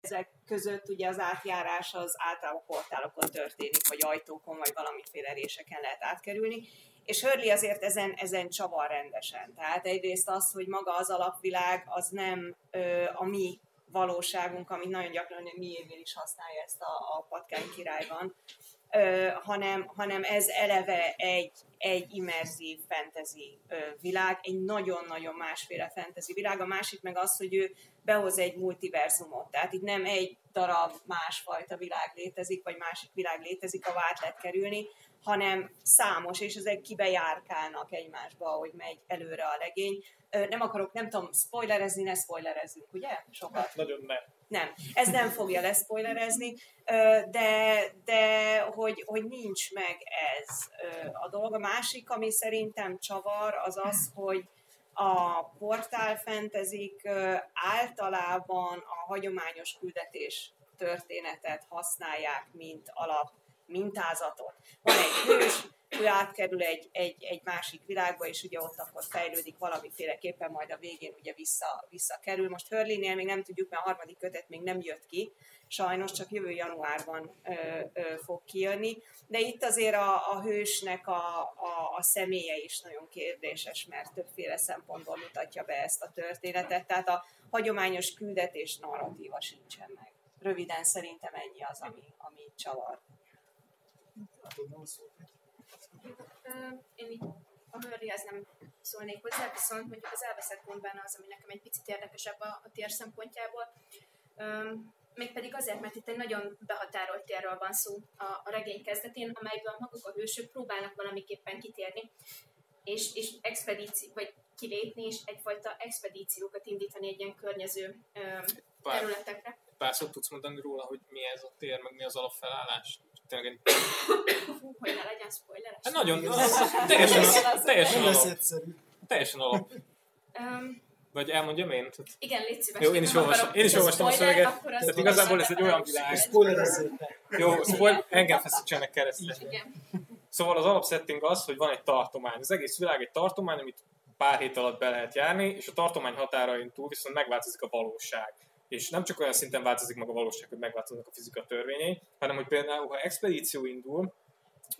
ezek között ugye az átjárás az általában portálokon történik, vagy ajtókon, vagy valamiféle réseken lehet átkerülni. És Hörli azért ezen, ezen csavar rendesen. Tehát egyrészt az, hogy maga az alapvilág az nem ö, a mi valóságunk, amit nagyon gyakran mi is használja ezt a, a patkány királyban, hanem, hanem ez eleve egy, egy immerzív fantasy világ, egy nagyon-nagyon másféle fantasy világ. A másik meg az, hogy ő behoz egy multiverzumot. Tehát itt nem egy darab másfajta világ létezik, vagy másik világ létezik, a át lehet kerülni, hanem számos, és ezek kibejárkálnak egymásba, hogy megy előre a legény. Nem akarok, nem tudom, spoilerezni, ne spoilerezzünk, ugye? Sokat. Hát, nagyon nem. Nem, ez nem fogja leszpoilerezni, de, de hogy, hogy nincs meg ez a dolog. A másik, ami szerintem csavar, az az, hogy a portál fentezik általában a hagyományos küldetés történetet használják, mint alap mintázatot. Van egy hős, ő átkerül egy, egy, egy másik világba, és ugye ott akkor fejlődik valamiféleképpen, majd a végén ugye vissza, visszakerül. Most Hörlinél még nem tudjuk, mert a harmadik kötet még nem jött ki, sajnos csak jövő januárban ö, ö, fog kijönni, de itt azért a, a hősnek a, a, a személye is nagyon kérdéses, mert többféle szempontból mutatja be ezt a történetet, tehát a hagyományos küldetés narratíva sincsen meg. Röviden szerintem ennyi az, ami, ami csavar. Én így a Hörlihez nem szólnék hozzá, viszont mondjuk az elveszett gondban az, ami nekem egy picit érdekesebb a, a tér szempontjából. Um, mégpedig azért, mert itt egy nagyon behatárolt térről van szó a, a regény kezdetén, amelyből maguk a hősök próbálnak valamiképpen kitérni, és, és expedíció, vagy kilépni, és egyfajta expedíciókat indítani egy ilyen környező um, területekre. Pár szót tudsz mondani róla, hogy mi ez a tér, meg mi az alapfelállás? Tényleg egy... hogy ne legyen spoileres. Hát nagyon, az, teljesen, teljesen alap. Teljesen alap. Um, vagy elmondjam én? Tehát... Igen, légy szíves. Jó, én is, olvastam, én is olvastam a szöveget. Tehát igazából ez egy olyan világ. Jó, spoiler, engem feszítsenek keresztül. Szóval az alapsetting az, hogy van egy tartomány. Az egész világ egy tartomány, amit pár hét alatt be lehet járni, és a tartomány határain túl viszont megváltozik a valóság és nem csak olyan szinten változik meg a valóság, hogy megváltoznak a fizika törvényei, hanem hogy például, ha expedíció indul,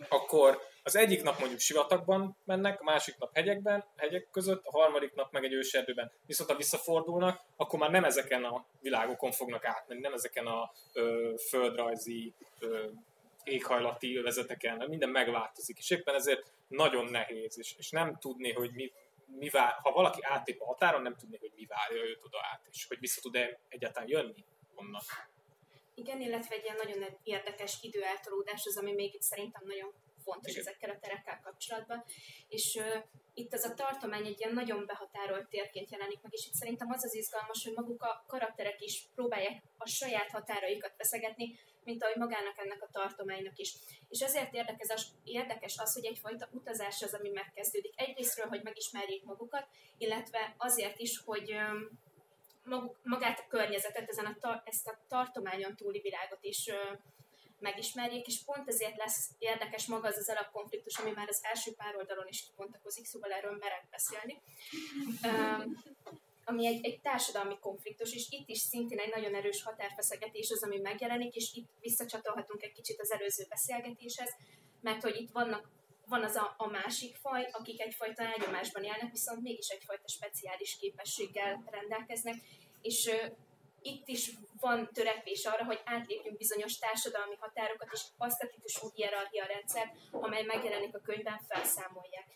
akkor az egyik nap mondjuk sivatagban mennek, a másik nap hegyekben, hegyek között, a harmadik nap meg egy őserdőben. Viszont ha visszafordulnak, akkor már nem ezeken a világokon fognak átmenni, nem ezeken a ö, földrajzi, ö, éghajlati övezeteken, minden megváltozik, és éppen ezért nagyon nehéz, és, és nem tudni, hogy mi, mi vár, ha valaki átlép a határon, nem tudni, hogy mi várja őt oda át, és hogy vissza tud-e egyáltalán jönni onnan. Igen, illetve egy ilyen nagyon érdekes időeltolódás az, ami még itt szerintem nagyon fontos Igen. ezekkel a terekkel kapcsolatban. És uh, itt ez a tartomány egy ilyen nagyon behatárolt térként jelenik meg, és itt szerintem az az izgalmas, hogy maguk a karakterek is próbálják a saját határaikat veszegetni, mint ahogy magának ennek a tartománynak is. És ezért érdekes az, érdekes az, hogy egyfajta utazás az, ami megkezdődik. Egyrésztről, hogy megismerjék magukat, illetve azért is, hogy maguk, magát a környezetet, ezen a, ezt a tartományon túli világot is megismerjék, és pont ezért lesz érdekes maga az az alapkonfliktus, ami már az első pár oldalon is kibontakozik, szóval erről merek beszélni. Ami egy, egy társadalmi konfliktus, és itt is szintén egy nagyon erős határfeszegetés az, ami megjelenik, és itt visszacsatolhatunk egy kicsit az előző beszélgetéshez, mert hogy itt vannak, van az a, a másik faj, akik egyfajta elnyomásban élnek, viszont mégis egyfajta speciális képességgel rendelkeznek, és itt is van törekvés arra, hogy átlépjünk bizonyos társadalmi határokat, és azt a típusú hierarchia rendszer, amely megjelenik a könyvben, felszámolják.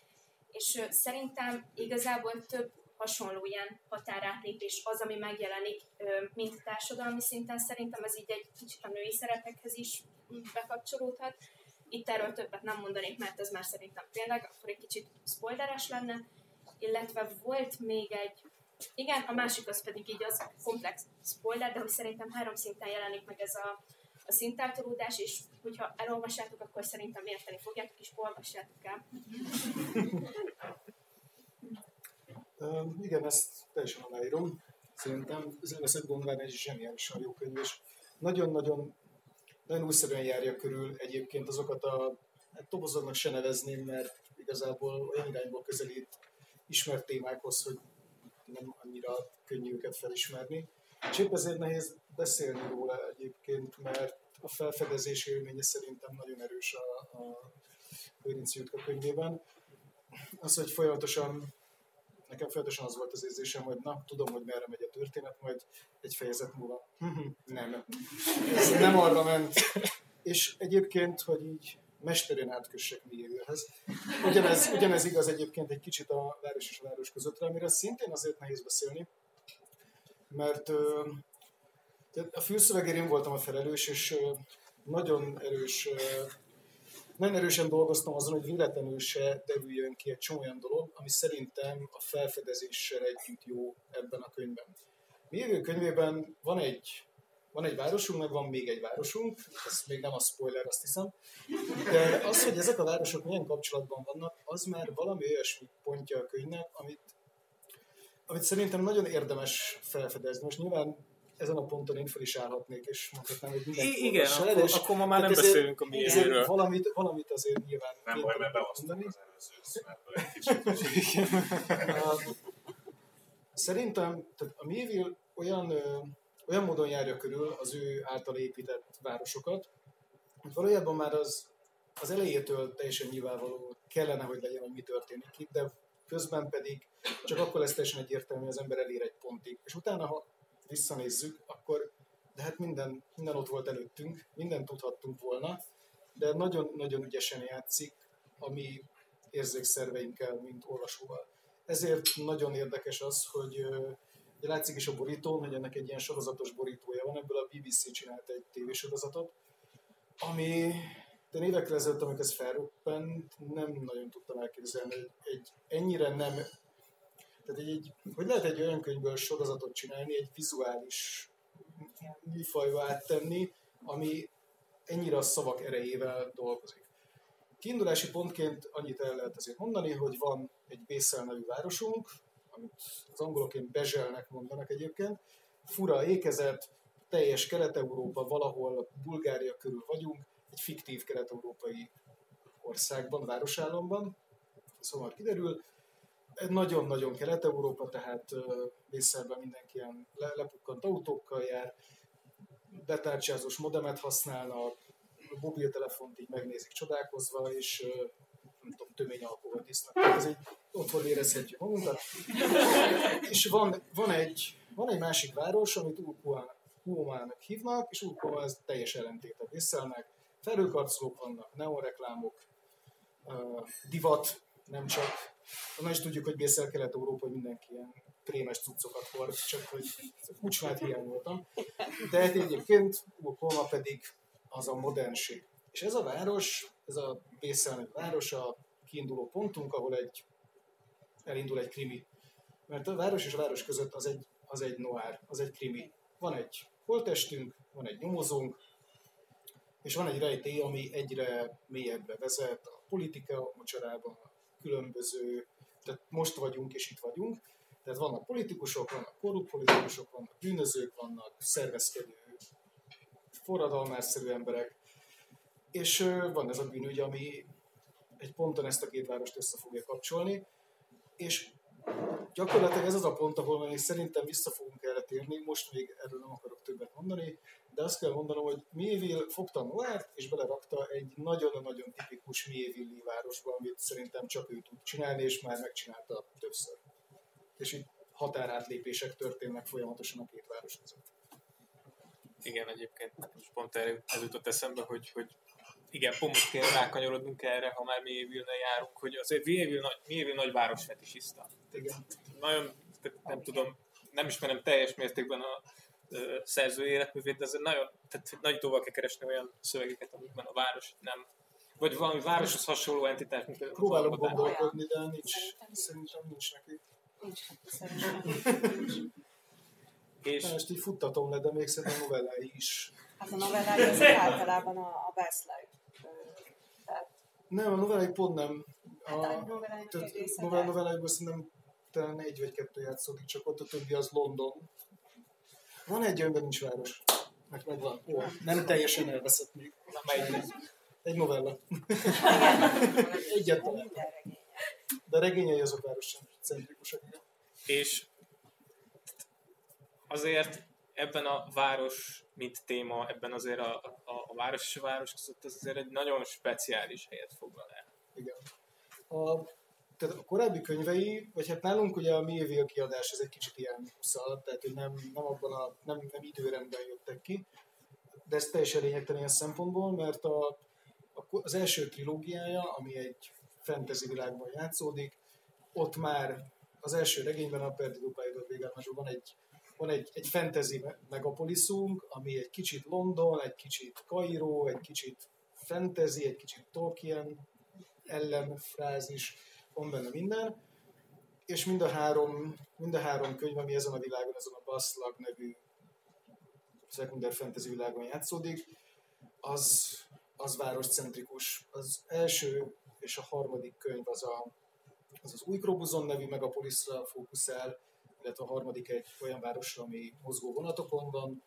És szerintem igazából több hasonló ilyen határátlépés az, ami megjelenik mint társadalmi szinten. Szerintem ez így egy kicsit a női szerepekhez is bekapcsolódhat. Itt erről többet nem mondanék, mert ez már szerintem tényleg akkor egy kicsit spoileres lenne. Illetve volt még egy, igen, a másik az pedig így az komplex spoiler, de hogy szerintem három szinten jelenik meg ez a, a szintáltolódás, és hogyha elolvassátok, akkor szerintem érteni fogjátok, és olvassátok el. Igen, ezt teljesen aláírom. Szerintem az elveszett gondvár egy zseniálisan jó könyv, és nagyon-nagyon nagyon újszerűen járja körül egyébként azokat a, hát tobozoknak se nevezném, mert igazából olyan irányból közelít ismert témákhoz, hogy nem annyira könnyű őket felismerni. És épp ezért nehéz beszélni róla egyébként, mert a felfedezés élménye szerintem nagyon erős a, a Őrinci Jutka könyvében. Az, hogy folyamatosan, nekem folyamatosan az volt az érzésem, hogy na, tudom, hogy merre megy a történet, majd egy fejezet múlva. nem, ez nem arra ment. És egyébként, hogy így mesterén átkössek Miguelhez. Ugyanez, ugyanez igaz egyébként egy kicsit a város és a város közöttre, amire szintén azért nehéz beszélni, mert a fülszövegért én voltam a felelős, és nagyon erős, nagyon erősen dolgoztam azon, hogy véletlenül se derüljön ki egy csomó olyan dolog, ami szerintem a felfedezéssel együtt jó ebben a könyvben. Mérő könyvében van egy, van egy városunk, meg van még egy városunk, ez még nem a spoiler, azt hiszem, de az, hogy ezek a városok milyen kapcsolatban vannak, az már valami olyasmi pontja a könyvnek, amit, amit szerintem nagyon érdemes felfedezni. Most nyilván ezen a ponton én fel is állhatnék, és mondhatnám, hogy mindenki Igen, akkor, el, és akkor ma már nem ezért, beszélünk a miéről. Valamit, valamit azért nyilván Nem baj, mert beosztom az előző szünetből egy kicsit. Szerintem tehát a Méville olyan, olyan módon járja körül az ő által épített városokat, hogy valójában már az, az elejétől teljesen nyilvánvaló kellene, hogy legyen, hogy mi történik itt, de közben pedig csak akkor lesz teljesen egyértelmű, az ember elér egy pontig. És utána, ha visszanézzük, akkor de hát minden, minden ott volt előttünk, mindent tudhattunk volna, de nagyon-nagyon ügyesen játszik a mi érzékszerveinkkel, mint olvasóval. Ezért nagyon érdekes az, hogy de látszik is a borítón, hogy ennek egy ilyen sorozatos borítója van, ebből a BBC csinált egy tévésorozatot, ami de évekkel ezelőtt, amikor ez felroppant, nem nagyon tudtam elképzelni, hogy egy ennyire nem tehát egy, egy, hogy lehet egy olyan könyvből sorozatot csinálni, egy vizuális műfajba áttenni, ami ennyire a szavak erejével dolgozik. Kiindulási pontként annyit el lehet azért mondani, hogy van egy Bészel nevű városunk, amit az angolok Bezselnek mondanak egyébként, fura ékezet, teljes Kelet-Európa, valahol Bulgária körül vagyunk, egy fiktív kelet-európai országban, városállamban, szóval kiderül, nagyon-nagyon Kelet-Európa, tehát Brüsszelben mindenki ilyen lepukkant autókkal jár, betárcsázós modemet használnak, mobiltelefont így megnézik csodálkozva, és nem tudom, tömény alkoholt isznak. Ez egy otthon érezhetjük magunkat. és van, van, egy, van egy másik város, amit Ulkuának hívnak, és Ulkuá ez teljes ellentét a Brüsszelnek. Felőkarcolók vannak, neonreklámok, divat, nem csak Na is tudjuk, hogy Bészel Kelet-Európa, hogy mindenki ilyen prémes cuccokat hord, csak hogy kucsmát hiányoltam. De hát egyébként Oklahoma pedig az a modernség. És ez a város, ez a Bészel város a kiinduló pontunk, ahol egy, elindul egy krimi. Mert a város és a város között az egy, az egy noir, az egy krimi. Van egy holtestünk, van egy nyomozónk, és van egy rejtély, ami egyre mélyebbre vezet a politika mocsarában, a különböző, tehát most vagyunk és itt vagyunk, tehát vannak politikusok, vannak korrupt politikusok, vannak bűnözők, vannak szervezkedő, forradalmárszerű emberek, és van ez a bűnügy, ami egy ponton ezt a két várost össze fogja kapcsolni, és gyakorlatilag ez az a pont, ahol még szerintem vissza fogunk erre térni, most még erről nem akarok többet mondani, de azt kell mondanom, hogy Mieville fogta Noárt, és belerakta egy nagyon-nagyon tipikus Mieville városba, amit szerintem csak ő tud csinálni, és már megcsinálta többször. És itt határátlépések történnek folyamatosan a két város között. Igen, egyébként most pont erre ez jutott eszembe, hogy, hogy igen, pont kell rákanyarodnunk erre, ha már Mieville-ne járunk, hogy azért Mieville, nagy, Mieville nagyváros fetisiszta. Igen. Nagyon, nem tudom, nem ismerem teljes mértékben a szerző életművét, de azért nagyon, tehát nagy tóval kell keresni olyan szövegeket, amikben a város nem, vagy valami városhoz hasonló entitás, mint Próbálok gondolkodni, de nincs, szerintem nincs neki. Nincs szerintem. És... Most így futtatom le, de még szerintem novellái is. Hát a novellái az általában a, a best life. Tehát... Nem, a novellái pont nem. A, hát a novelláiból szerintem talán egy vagy kettő játszódik, csak ott a többi az London, van egy, amiben nincs város. Mert megvan. Ó, nem teljesen elveszett még. Na, melyik? Egy novella. Egyetlen. De a regényei azok város centrikusak. És azért ebben a város, mint téma, ebben azért a, a, a város és a város között ez azért egy nagyon speciális helyet foglal el. Igen. A, tehát a korábbi könyvei, vagy hát nálunk ugye a mi évi kiadás, ez egy kicsit ilyen szal, tehát hogy nem, nem abban a, nem, nem időrendben jöttek ki, de ez teljesen lényegtelen ilyen szempontból, mert a, a, az első trilógiája, ami egy fantasy világban játszódik, ott már az első regényben, a Perdido Pályador van egy, van egy, egy fantasy megapoliszunk, ami egy kicsit London, egy kicsit Kairó, egy kicsit fantasy, egy kicsit Tolkien ellenfrázis, van benne minden, és mind a három, mind a három könyv, ami ezen a világon, ezen a Baslag nevű szekunder fantasy világon játszódik, az, az városcentrikus. Az első és a harmadik könyv az a, az, az új Krobuzon nevű megapoliszra fókuszál, illetve a harmadik egy olyan városra, ami mozgó vonatokon van.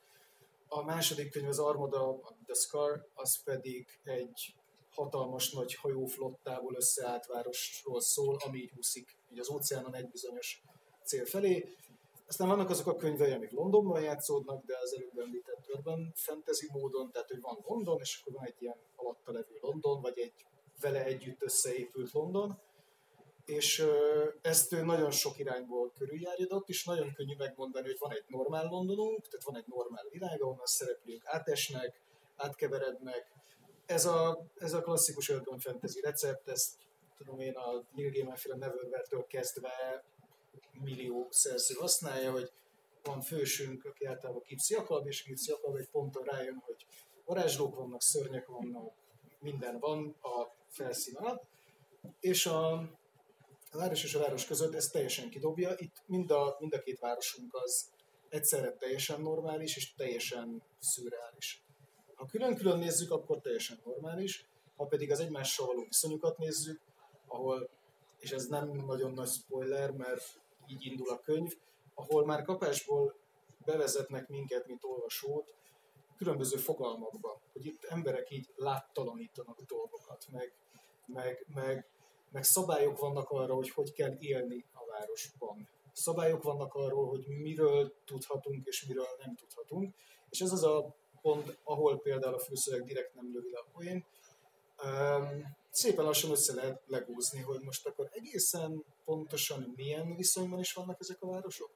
A második könyv az Armada, The Scar, az pedig egy hatalmas nagy hajóflottából összeállt városról szól, ami így úszik így az óceánon egy bizonyos cél felé. Aztán vannak azok a könyvei, amik Londonban játszódnak, de az előbb említett urban fantasy módon, tehát hogy van London, és akkor van egy ilyen alatta levő London, vagy egy vele együtt összeépült London, és ezt nagyon sok irányból körüljárjadott, és nagyon könnyű megmondani, hogy van egy normál Londonunk, tehát van egy normál világ, ahol a szereplők átesnek, átkeverednek. Ez a, ez a klasszikus urban fantasy recept, ezt tudom én a Neil Gaiman féle Neverwhere-től kezdve millió szerző használja, hogy van fősünk, aki általában Gipsy Jakab, és Gipsy Jakab egy ponton rájön, hogy varázslók vannak, szörnyek vannak, minden van a felszín alatt, és a, a város és a város között ezt teljesen kidobja. Itt mind a, mind a két városunk az egyszerre teljesen normális és teljesen szürreális. Ha külön-külön nézzük, akkor teljesen normális, ha pedig az egymással való viszonyukat nézzük, ahol, és ez nem nagyon nagy spoiler, mert így indul a könyv, ahol már kapásból bevezetnek minket, mint olvasót, különböző fogalmakba, hogy itt emberek így láttalanítanak dolgokat, meg, meg, meg, meg szabályok vannak arra, hogy hogy kell élni a városban. Szabályok vannak arról, hogy miről tudhatunk és miről nem tudhatunk, és ez az a pont, ahol például a főszöveg direkt nem lövi le a poén. Um, szépen lassan össze lehet legúzni, hogy most akkor egészen pontosan milyen viszonyban is vannak ezek a városok,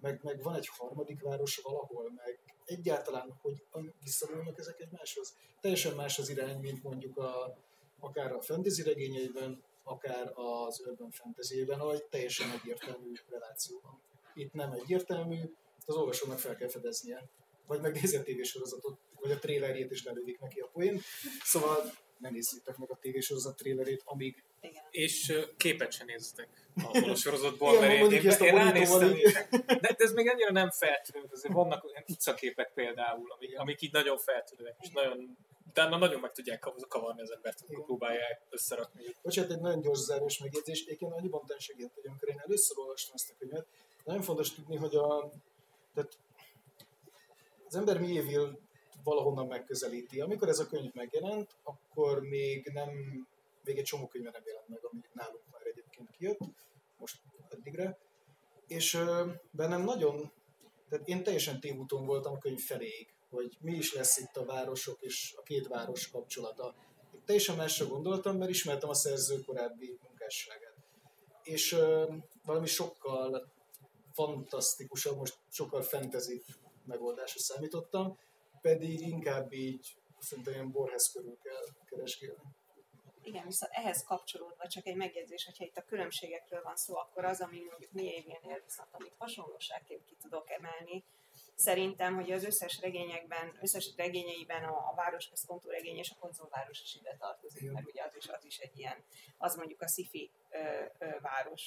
meg, meg van egy harmadik város valahol, meg egyáltalán, hogy visszavonulnak ezek egymáshoz. Teljesen más az irány, mint mondjuk a, akár a fantasy regényeiben, akár az urban fantasy-ben, ahogy teljesen egyértelmű reláció van. Itt nem egyértelmű, az olvasónak fel kell fedeznie. Vagy megnézi a tévésorozatot, vagy a trélerjét is lelődik neki a poén. Szóval ne nézzétek meg a tévésorozat trélerét, amíg... Igen. És képet sem nézzetek a sorozatból, mert én, én, én ránéztem, de, de ez még ennyire nem feltűnő, azért vannak olyan utcaképek például, amik, amik így nagyon feltűnőek, és nagyon utána nagyon meg tudják kavarni az embert, amikor próbálják összerakni. Bocsánat, egy nagyon gyors zárós megjegyzés. Én annyiban te segített, hogy amikor én először olvastam ezt a könyvet, nagyon fontos tudni, hogy a, tehát az ember mi évil valahonnan megközelíti. Amikor ez a könyv megjelent, akkor még nem, még egy csomó könyve nem jelent meg, ami nálunk már egyébként kijött, most eddigre. És bennem nagyon, tehát én teljesen tévúton voltam a könyv feléig, hogy mi is lesz itt a városok és a két város kapcsolata. Teljesen másra gondoltam, mert ismertem a szerző korábbi munkásságát. És ö, valami sokkal fantasztikusabb, most sokkal fantasy megoldásra számítottam, pedig inkább így szerintem ilyen borhez körül kell keresgélni. Igen, viszont ehhez kapcsolódva csak egy megjegyzés, hogyha itt a különbségekről van szó, akkor az, ami mondjuk mi évnél viszont, amit hasonlóságként ki tudok emelni, szerintem, hogy az összes regényekben, összes regényeiben a, a városközpontú regény és a konzolváros is ide tartozik, mert ugye az is, az is egy ilyen, az mondjuk a sci város.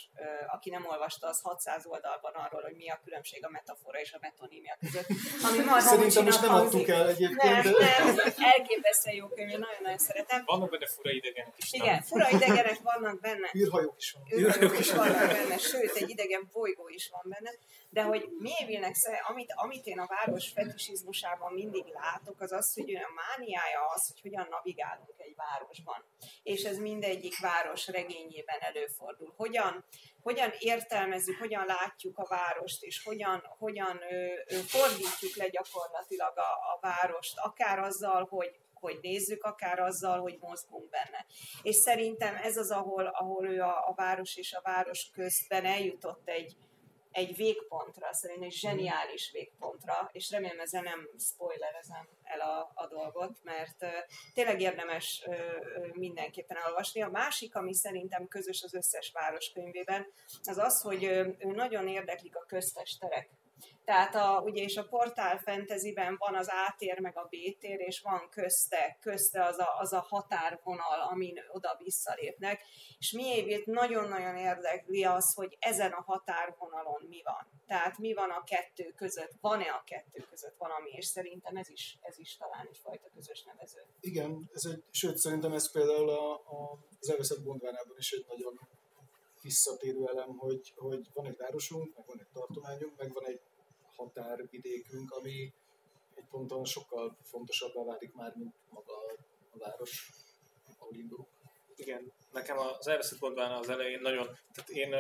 Aki nem olvasta, az 600 oldalban arról, hogy mi a különbség a metafora és a metonímia között. Ami már Szerintem most nem adtuk el egyébként. Nem, nem, elképesztően jó könyv, nagyon-nagyon szeretem. Vannak benne fura idegenek is. Igen, fura idegenek vannak benne. űrhajók is vannak. Űrhajók is vannak benne, sőt, egy idegen bolygó is van benne. De hogy Mévilnek, amit, amit én a város fetisizmusában mindig látok, az az, hogy olyan mániája az, hogy hogyan navigálunk egy városban. És ez mindegyik város regényében előfordul. Hogyan, hogyan értelmezzük, hogyan látjuk a várost, és hogyan, hogyan ö, ö, fordítjuk le gyakorlatilag a, a várost, akár azzal, hogy hogy nézzük, akár azzal, hogy mozgunk benne. És szerintem ez az, ahol, ahol ő a, a város és a város közben eljutott egy, egy végpontra, szerintem egy zseniális végpontra, és remélem ezzel nem spoilerezem el a, a dolgot, mert uh, tényleg érdemes uh, mindenképpen elolvasni. A másik, ami szerintem közös az összes városkönyvében, az az, hogy uh, ő nagyon érdeklik a köztes terek tehát a, ugye és a portál fantasyben van az A tér meg a B tér, és van közte, közte az a, az a határvonal, amin oda visszalépnek, és miért nagyon-nagyon érdekli az, hogy ezen a határvonalon mi van. Tehát mi van a kettő között, van-e a kettő között valami, és szerintem ez is, ez is talán egyfajta közös nevező. Igen, ez egy, sőt szerintem ez például a, a, az elveszett Bondvánában is egy nagyon visszatérő elem, hogy, hogy van egy városunk, meg van egy tartományunk, meg van egy határvidékünk, ami egy ponton sokkal fontosabbá válik már, mint maga a város, ahol indulunk. Igen, nekem az elveszett mondván az elején nagyon, tehát én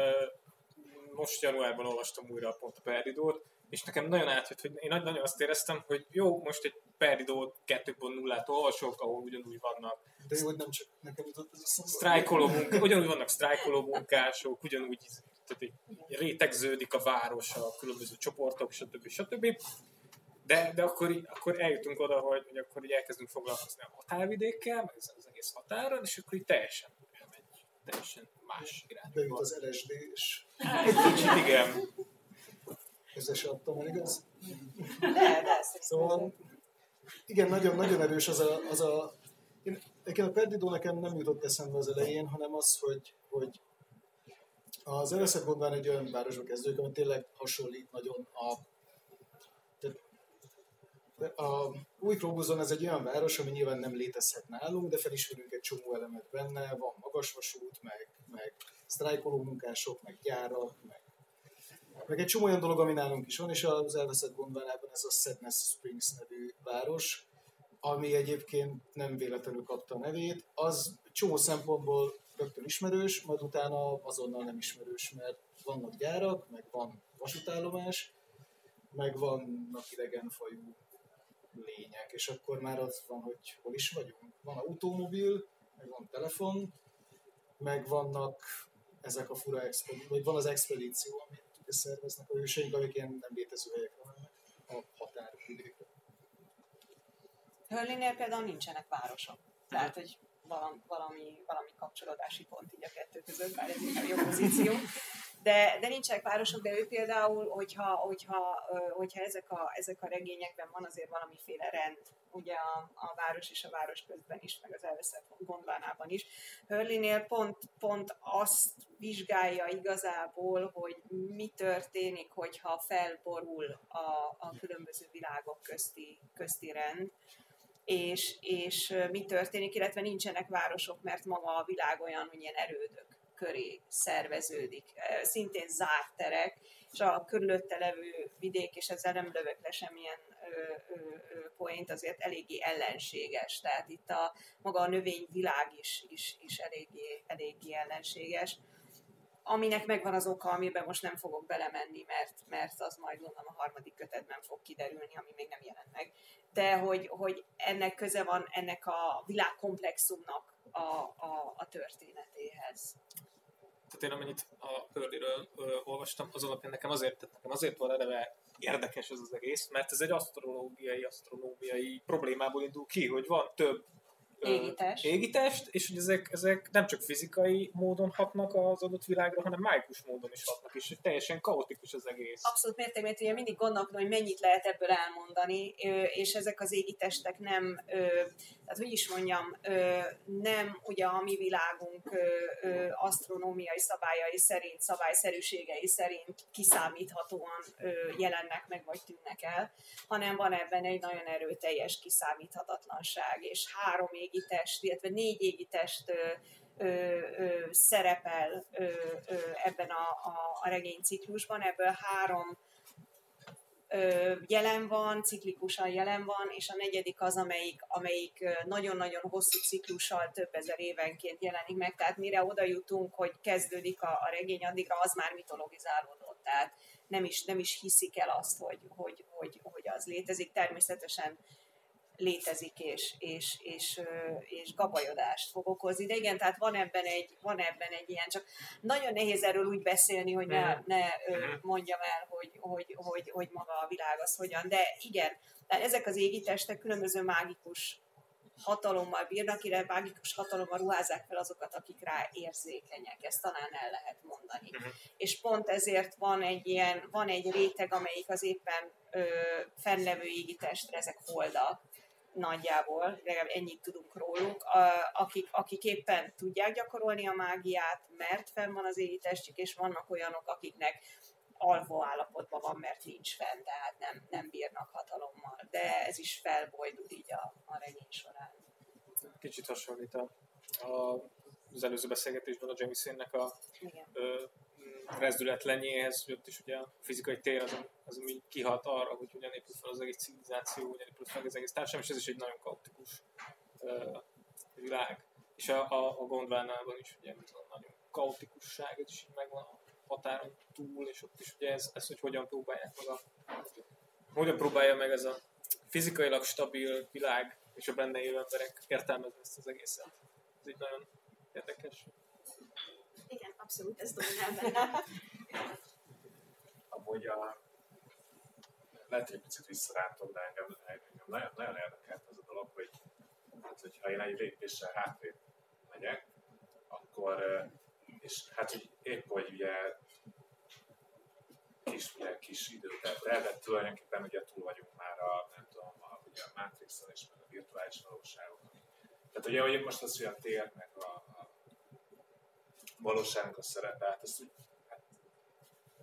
most januárban olvastam újra pont a Peridót, és nekem nagyon átjött, hogy én nagyon azt éreztem, hogy jó, most egy Peridó 2.0-át olvasok, ahol ugyanúgy vannak de jó, hogy nem csak nekem jutott ez a szó. Sztrájkoló munka, ugyanúgy vannak sztrájkoló munkások, ugyanúgy tehát így rétegződik a város, a különböző csoportok, stb. stb. De, de akkor, akkor eljutunk oda, hogy, hogy akkor így elkezdünk foglalkozni a határvidékkel, meg az, az egész határon, és akkor így teljesen elmegy, teljesen más irányba. Bejut az LSD. Egy kicsit, igen. Ezzel se adtam el, igaz? De, de, Szóval, igen, nagyon, nagyon erős az a, az a én, nekem a Perdido nekem nem jutott eszembe az elején, hanem az, hogy, hogy az Ereszek mondván egy olyan városba kezdődik, ami tényleg hasonlít nagyon a a új Krobuzon ez egy olyan város, ami nyilván nem létezhet nálunk, de felismerünk egy csomó elemet benne, van magasvasút, meg, meg sztrájkoló munkások, meg gyárak, meg, meg egy csomó olyan dolog, ami nálunk is van, és az elveszett gondvánában ez a Sadness Springs nevű város, ami egyébként nem véletlenül kapta a nevét, az csomó szempontból rögtön ismerős, majd utána azonnal nem ismerős, mert vannak gyárak, meg van vasútállomás, meg vannak idegenfajú lények, és akkor már az van, hogy hol is vagyunk. Van autómobil, meg van telefon, meg vannak ezek a fura expedíció, vagy van az expedíció, amit szerveznek a hőseink, amik ilyen nem létező helyekre vannak a határvidékre. Hörlinél például nincsenek városok. Tehát, hogy valami, valami, kapcsolódási pont így a kettő között, bár ez inkább jó pozíció. De, de nincsenek városok, de ő például, hogyha, hogyha, hogyha ezek, a, ezek a regényekben van azért valamiféle rend, ugye a, a város és a város közben is, meg az elveszett gondvánában is. Hörlinél pont, pont azt vizsgálja igazából, hogy mi történik, hogyha felborul a, a különböző világok közti, közti rend, és, és mi történik, illetve nincsenek városok, mert maga a világ olyan, hogy ilyen erődök köré szerveződik. Szintén zárt terek, és a körülötte levő vidék, és ezzel nem lövök le semmilyen ö, azért eléggé ellenséges. Tehát itt a maga a növényvilág is, is, is eléggé, eléggé ellenséges aminek megvan az oka, amiben most nem fogok belemenni, mert, mert az majd gondolom a harmadik kötetben fog kiderülni, ami még nem jelent meg. De hogy, hogy ennek köze van ennek a világkomplexumnak a, a, a történetéhez. Tehát én amennyit a Pördiről olvastam, az alapján nekem azért, tehát nekem azért van eleve érdekes ez az egész, mert ez egy asztrológiai, asztronómiai problémából indul ki, hogy van több égitest. égitest, és hogy ezek, ezek nem csak fizikai módon hatnak az adott világra, hanem májkus módon is hatnak, és teljesen kaotikus az egész. Abszolút mértékben, ugye mindig gondolkodom, hogy mennyit lehet ebből elmondani, és ezek az égitestek nem, tehát hogy is mondjam, nem ugye a mi világunk asztronómiai szabályai szerint, szabályszerűségei szerint kiszámíthatóan jelennek meg, vagy tűnnek el, hanem van ebben egy nagyon erőteljes kiszámíthatatlanság, és három égitest, illetve négy égitest ö, ö, ö, szerepel ö, ö, ebben a, a, a regényciklusban, ebből három jelen van, ciklikusan jelen van, és a negyedik az, amelyik, amelyik nagyon-nagyon hosszú ciklussal több ezer évenként jelenik meg, tehát mire oda jutunk, hogy kezdődik a, a regény, addigra az már mitologizálódott, tehát nem is, nem is hiszik el azt, hogy, hogy, hogy, hogy az létezik. Természetesen létezik, és, és, és, és gabajodást fog okozni. De igen, tehát van ebben egy, van ebben egy ilyen, csak nagyon nehéz erről úgy beszélni, hogy ne, mhm. ne mhm. mondjam el, hogy, hogy, hogy, hogy maga a világ az hogyan. De igen, tehát ezek az égitestek különböző mágikus hatalommal bírnak, illetve mágikus hatalommal ruházzák fel azokat, akik rá érzékenyek. Ezt talán el lehet mondani. Uh-huh. És pont ezért van egy ilyen, van egy réteg, amelyik az éppen ö, fennlevő égitestre, ezek holdak, nagyjából, legalább ennyit tudunk róluk, akik, akik éppen tudják gyakorolni a mágiát, mert fenn van az égi és vannak olyanok, akiknek alvó állapotban van, mert nincs fenn, tehát nem, nem bírnak hatalommal. De ez is felbojdul így a, a regény során. Kicsit hasonlít a, a, az előző beszélgetésben a Jamie a Igen. ö, rezdületlenjéhez, ott is ugye a fizikai tér az, az ami kihat arra, hogy hogyan épül fel az egész civilizáció, hogyan épül fel az egész társadalom, és ez is egy nagyon kaotikus uh, világ. És a, a, a Gondvánában is ugye ez a nagyon kaotikusság, ez is megvan a határon túl, és ott is ugye ez, ez hogy hogyan próbálják meg a hogyan próbálja meg ez a fizikailag stabil világ és a benne élő emberek értelmezni ezt az egészet. Ez így nagyon érdekes. Igen, abszolút ez dominál benne. Amúgy a... Lehet, hogy picit visszarántom, de engem, engem nagyon, nagyon érdekelt ez a dolog, hogy hát, hogyha én egy lépéssel hátrébb megyek, akkor, és hát, hogy épp, hogy ugye kis, ugye, kis időt telt el, de tulajdonképpen ugye túl vagyunk már a, nem tudom, a, ugye a Matrix-on és meg a virtuális valóságon. Tehát ugye, hogy most az, hogy a tér, meg a valóságnak a szerepe, hát ezt úgy hát,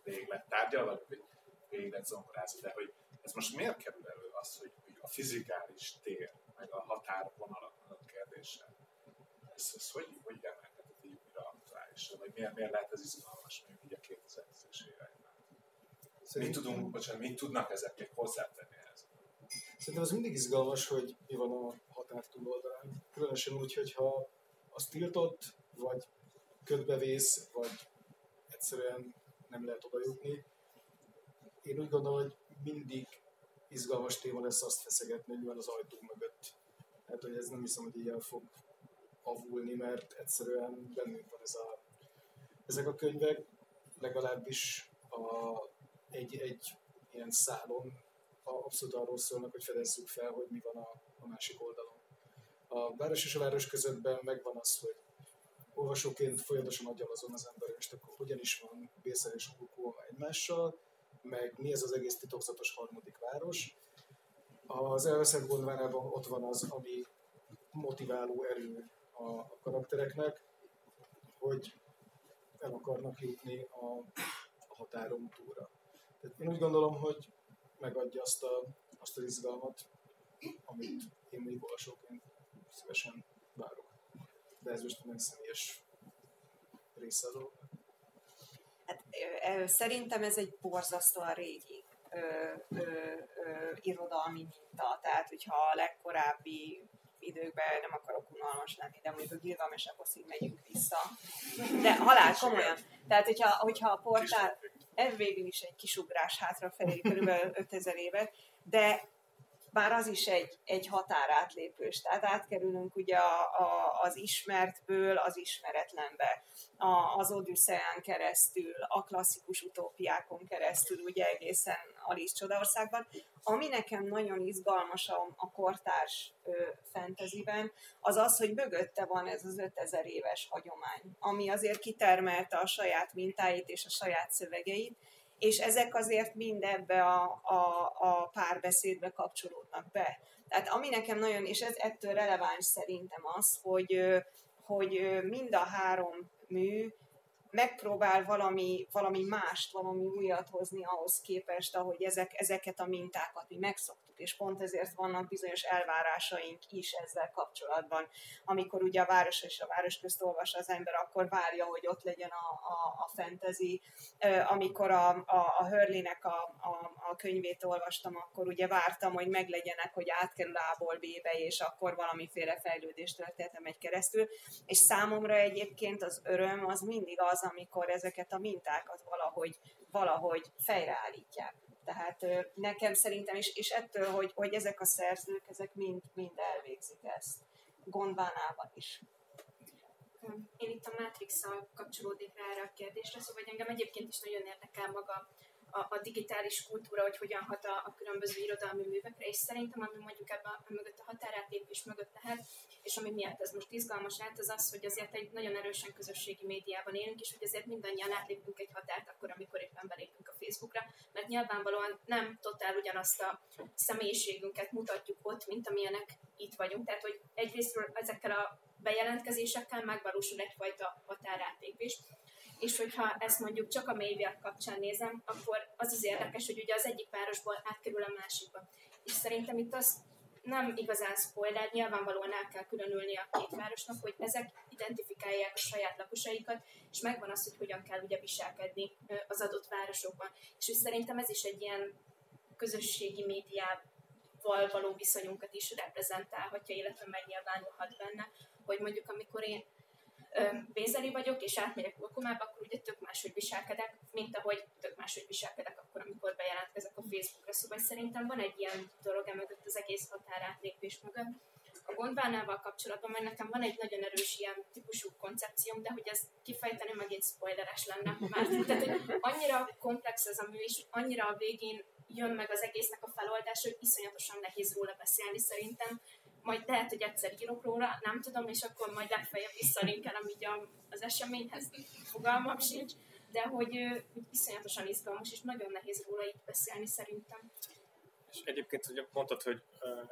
végig lett tárgyalva, hogy végig lett zongorázva, de hogy ez most miért kerül elő az, hogy, hogy a fizikális tér, meg a határvonalak a kérdése, ez, ez hogy, hogy emelkedett így újra aktuálisra, vagy miért, miért lehet ez izgalmas mondjuk így a 2010-es években? Mit tudunk, bocsánat, mit tudnak ezek még hozzátenni ehhez? Szerintem az mindig izgalmas, hogy mi van a határ túloldalán. Különösen úgy, hogyha az tiltott, vagy ködbevész, vagy egyszerűen nem lehet oda jutni. Én úgy gondolom, hogy mindig izgalmas téma lesz azt feszegetni, hogy van az ajtó mögött. Hát, hogy ez nem hiszem, hogy el fog avulni, mert egyszerűen bennünk van ez a, ezek a könyvek, legalábbis a, egy, egy ilyen szálon abszolút arról szólnak, hogy fedezzük fel, hogy mi van a, a másik oldalon. A város és a város közöttben megvan az, hogy olvasóként folyamatosan agyalazom az ember, és akkor hogyan is van Bészer és Okokulma egymással, meg mi ez az egész titokzatos harmadik város. Az elveszett gondvárában ott van az, ami motiváló erő a, a karaktereknek, hogy el akarnak jutni a, a határon túlra. Tehát én úgy gondolom, hogy megadja azt, a, azt az izgalmat, amit én még olvasóként szívesen de ez most nem személyes része a dolognak. Hát, szerintem ez egy borzasztóan régi ö, ö, ö, irodalmi minta, tehát hogyha a legkorábbi időkben nem akarok unalmas lenni, de mondjuk a Gilgames eposzig megyünk vissza. De halál, komolyan. Tehát, hogyha, hogyha a portál, ez végül is egy kisugrás hátrafelé, körülbelül 5000 évet, de bár az is egy, egy határátlépős, tehát átkerülünk ugye a, a, az ismertből az ismeretlenbe, a, az Odüsszeán keresztül, a klasszikus utópiákon keresztül, ugye egészen Alice Csodaországban. Ami nekem nagyon izgalmas a, a kortárs ö, fenteziben, az az, hogy mögötte van ez az 5000 éves hagyomány, ami azért kitermelte a saját mintáit és a saját szövegeit, és ezek azért mind ebbe a, a, a párbeszédbe kapcsolódnak be. Tehát ami nekem nagyon, és ez ettől releváns szerintem az, hogy, hogy mind a három mű megpróbál valami, valami mást, valami újat hozni ahhoz képest, ahogy ezek, ezeket a mintákat mi megszoktuk és pont ezért vannak bizonyos elvárásaink is ezzel kapcsolatban. Amikor ugye a város és a város közt olvas az ember, akkor várja, hogy ott legyen a, a, a fantasy. Amikor a, a, a Hurley-nek a, a, a könyvét olvastam, akkor ugye vártam, hogy meglegyenek, hogy átkerül A-ból B-be, és akkor valamiféle fejlődés történetem egy keresztül. És számomra egyébként az öröm az mindig az, amikor ezeket a mintákat valahogy, valahogy fejreállítják. Tehát nekem szerintem, és, és ettől, hogy, hogy ezek a szerzők, ezek mind, mind elvégzik ezt. Gondvánában is. Én itt a Matrix-szal kapcsolódik rá erre a kérdésre, szóval engem egyébként is nagyon érdekel maga a, a digitális kultúra, hogy hogyan hat a, a különböző irodalmi művekre, és szerintem ami mondjuk ebben a, mögött a határátépés mögött lehet, és ami miatt ez most izgalmas lehet, az az, hogy azért egy nagyon erősen közösségi médiában élünk, és hogy azért mindannyian átlépünk egy határt akkor, amikor éppen belépünk a Facebookra, mert nyilvánvalóan nem totál ugyanazt a személyiségünket mutatjuk ott, mint amilyenek itt vagyunk. Tehát, hogy egyrésztről ezekkel a bejelentkezésekkel megvalósul egyfajta határátépés, és hogyha ezt mondjuk csak a médiák kapcsán nézem, akkor az az érdekes, hogy ugye az egyik városból átkerül a másikba. És szerintem itt az nem igazán spoiler, nyilvánvalóan el kell különülni a két városnak, hogy ezek identifikálják a saját lakosaikat, és megvan az, hogy hogyan kell ugye viselkedni az adott városokban. És hogy szerintem ez is egy ilyen közösségi médiával való viszonyunkat is reprezentálhatja, illetve megnyilvánulhat benne, hogy mondjuk amikor én Bézeli vagyok, és átmegyek Lokomába, akkor ugye tök máshogy viselkedek, mint ahogy tök máshogy viselkedek akkor, amikor bejelentkezek a Facebookra. Szóval szerintem van egy ilyen dolog emögött az egész határátlépés mögött. A gondvánával kapcsolatban, mert nekem van egy nagyon erős ilyen típusú koncepcióm, de hogy ez kifejteni megint spoileres lenne. Már, tehát, hogy annyira komplex ez a mű, és annyira a végén jön meg az egésznek a feloldás, hogy iszonyatosan nehéz róla beszélni szerintem, majd lehet, hogy egyszer írok róla, nem tudom, és akkor majd legfeljebb visszalinkelem így az eseményhez, fogalmam sincs, de hogy, hogy iszonyatosan izgalmas, és nagyon nehéz róla így beszélni szerintem. És egyébként, hogy mondtad, hogy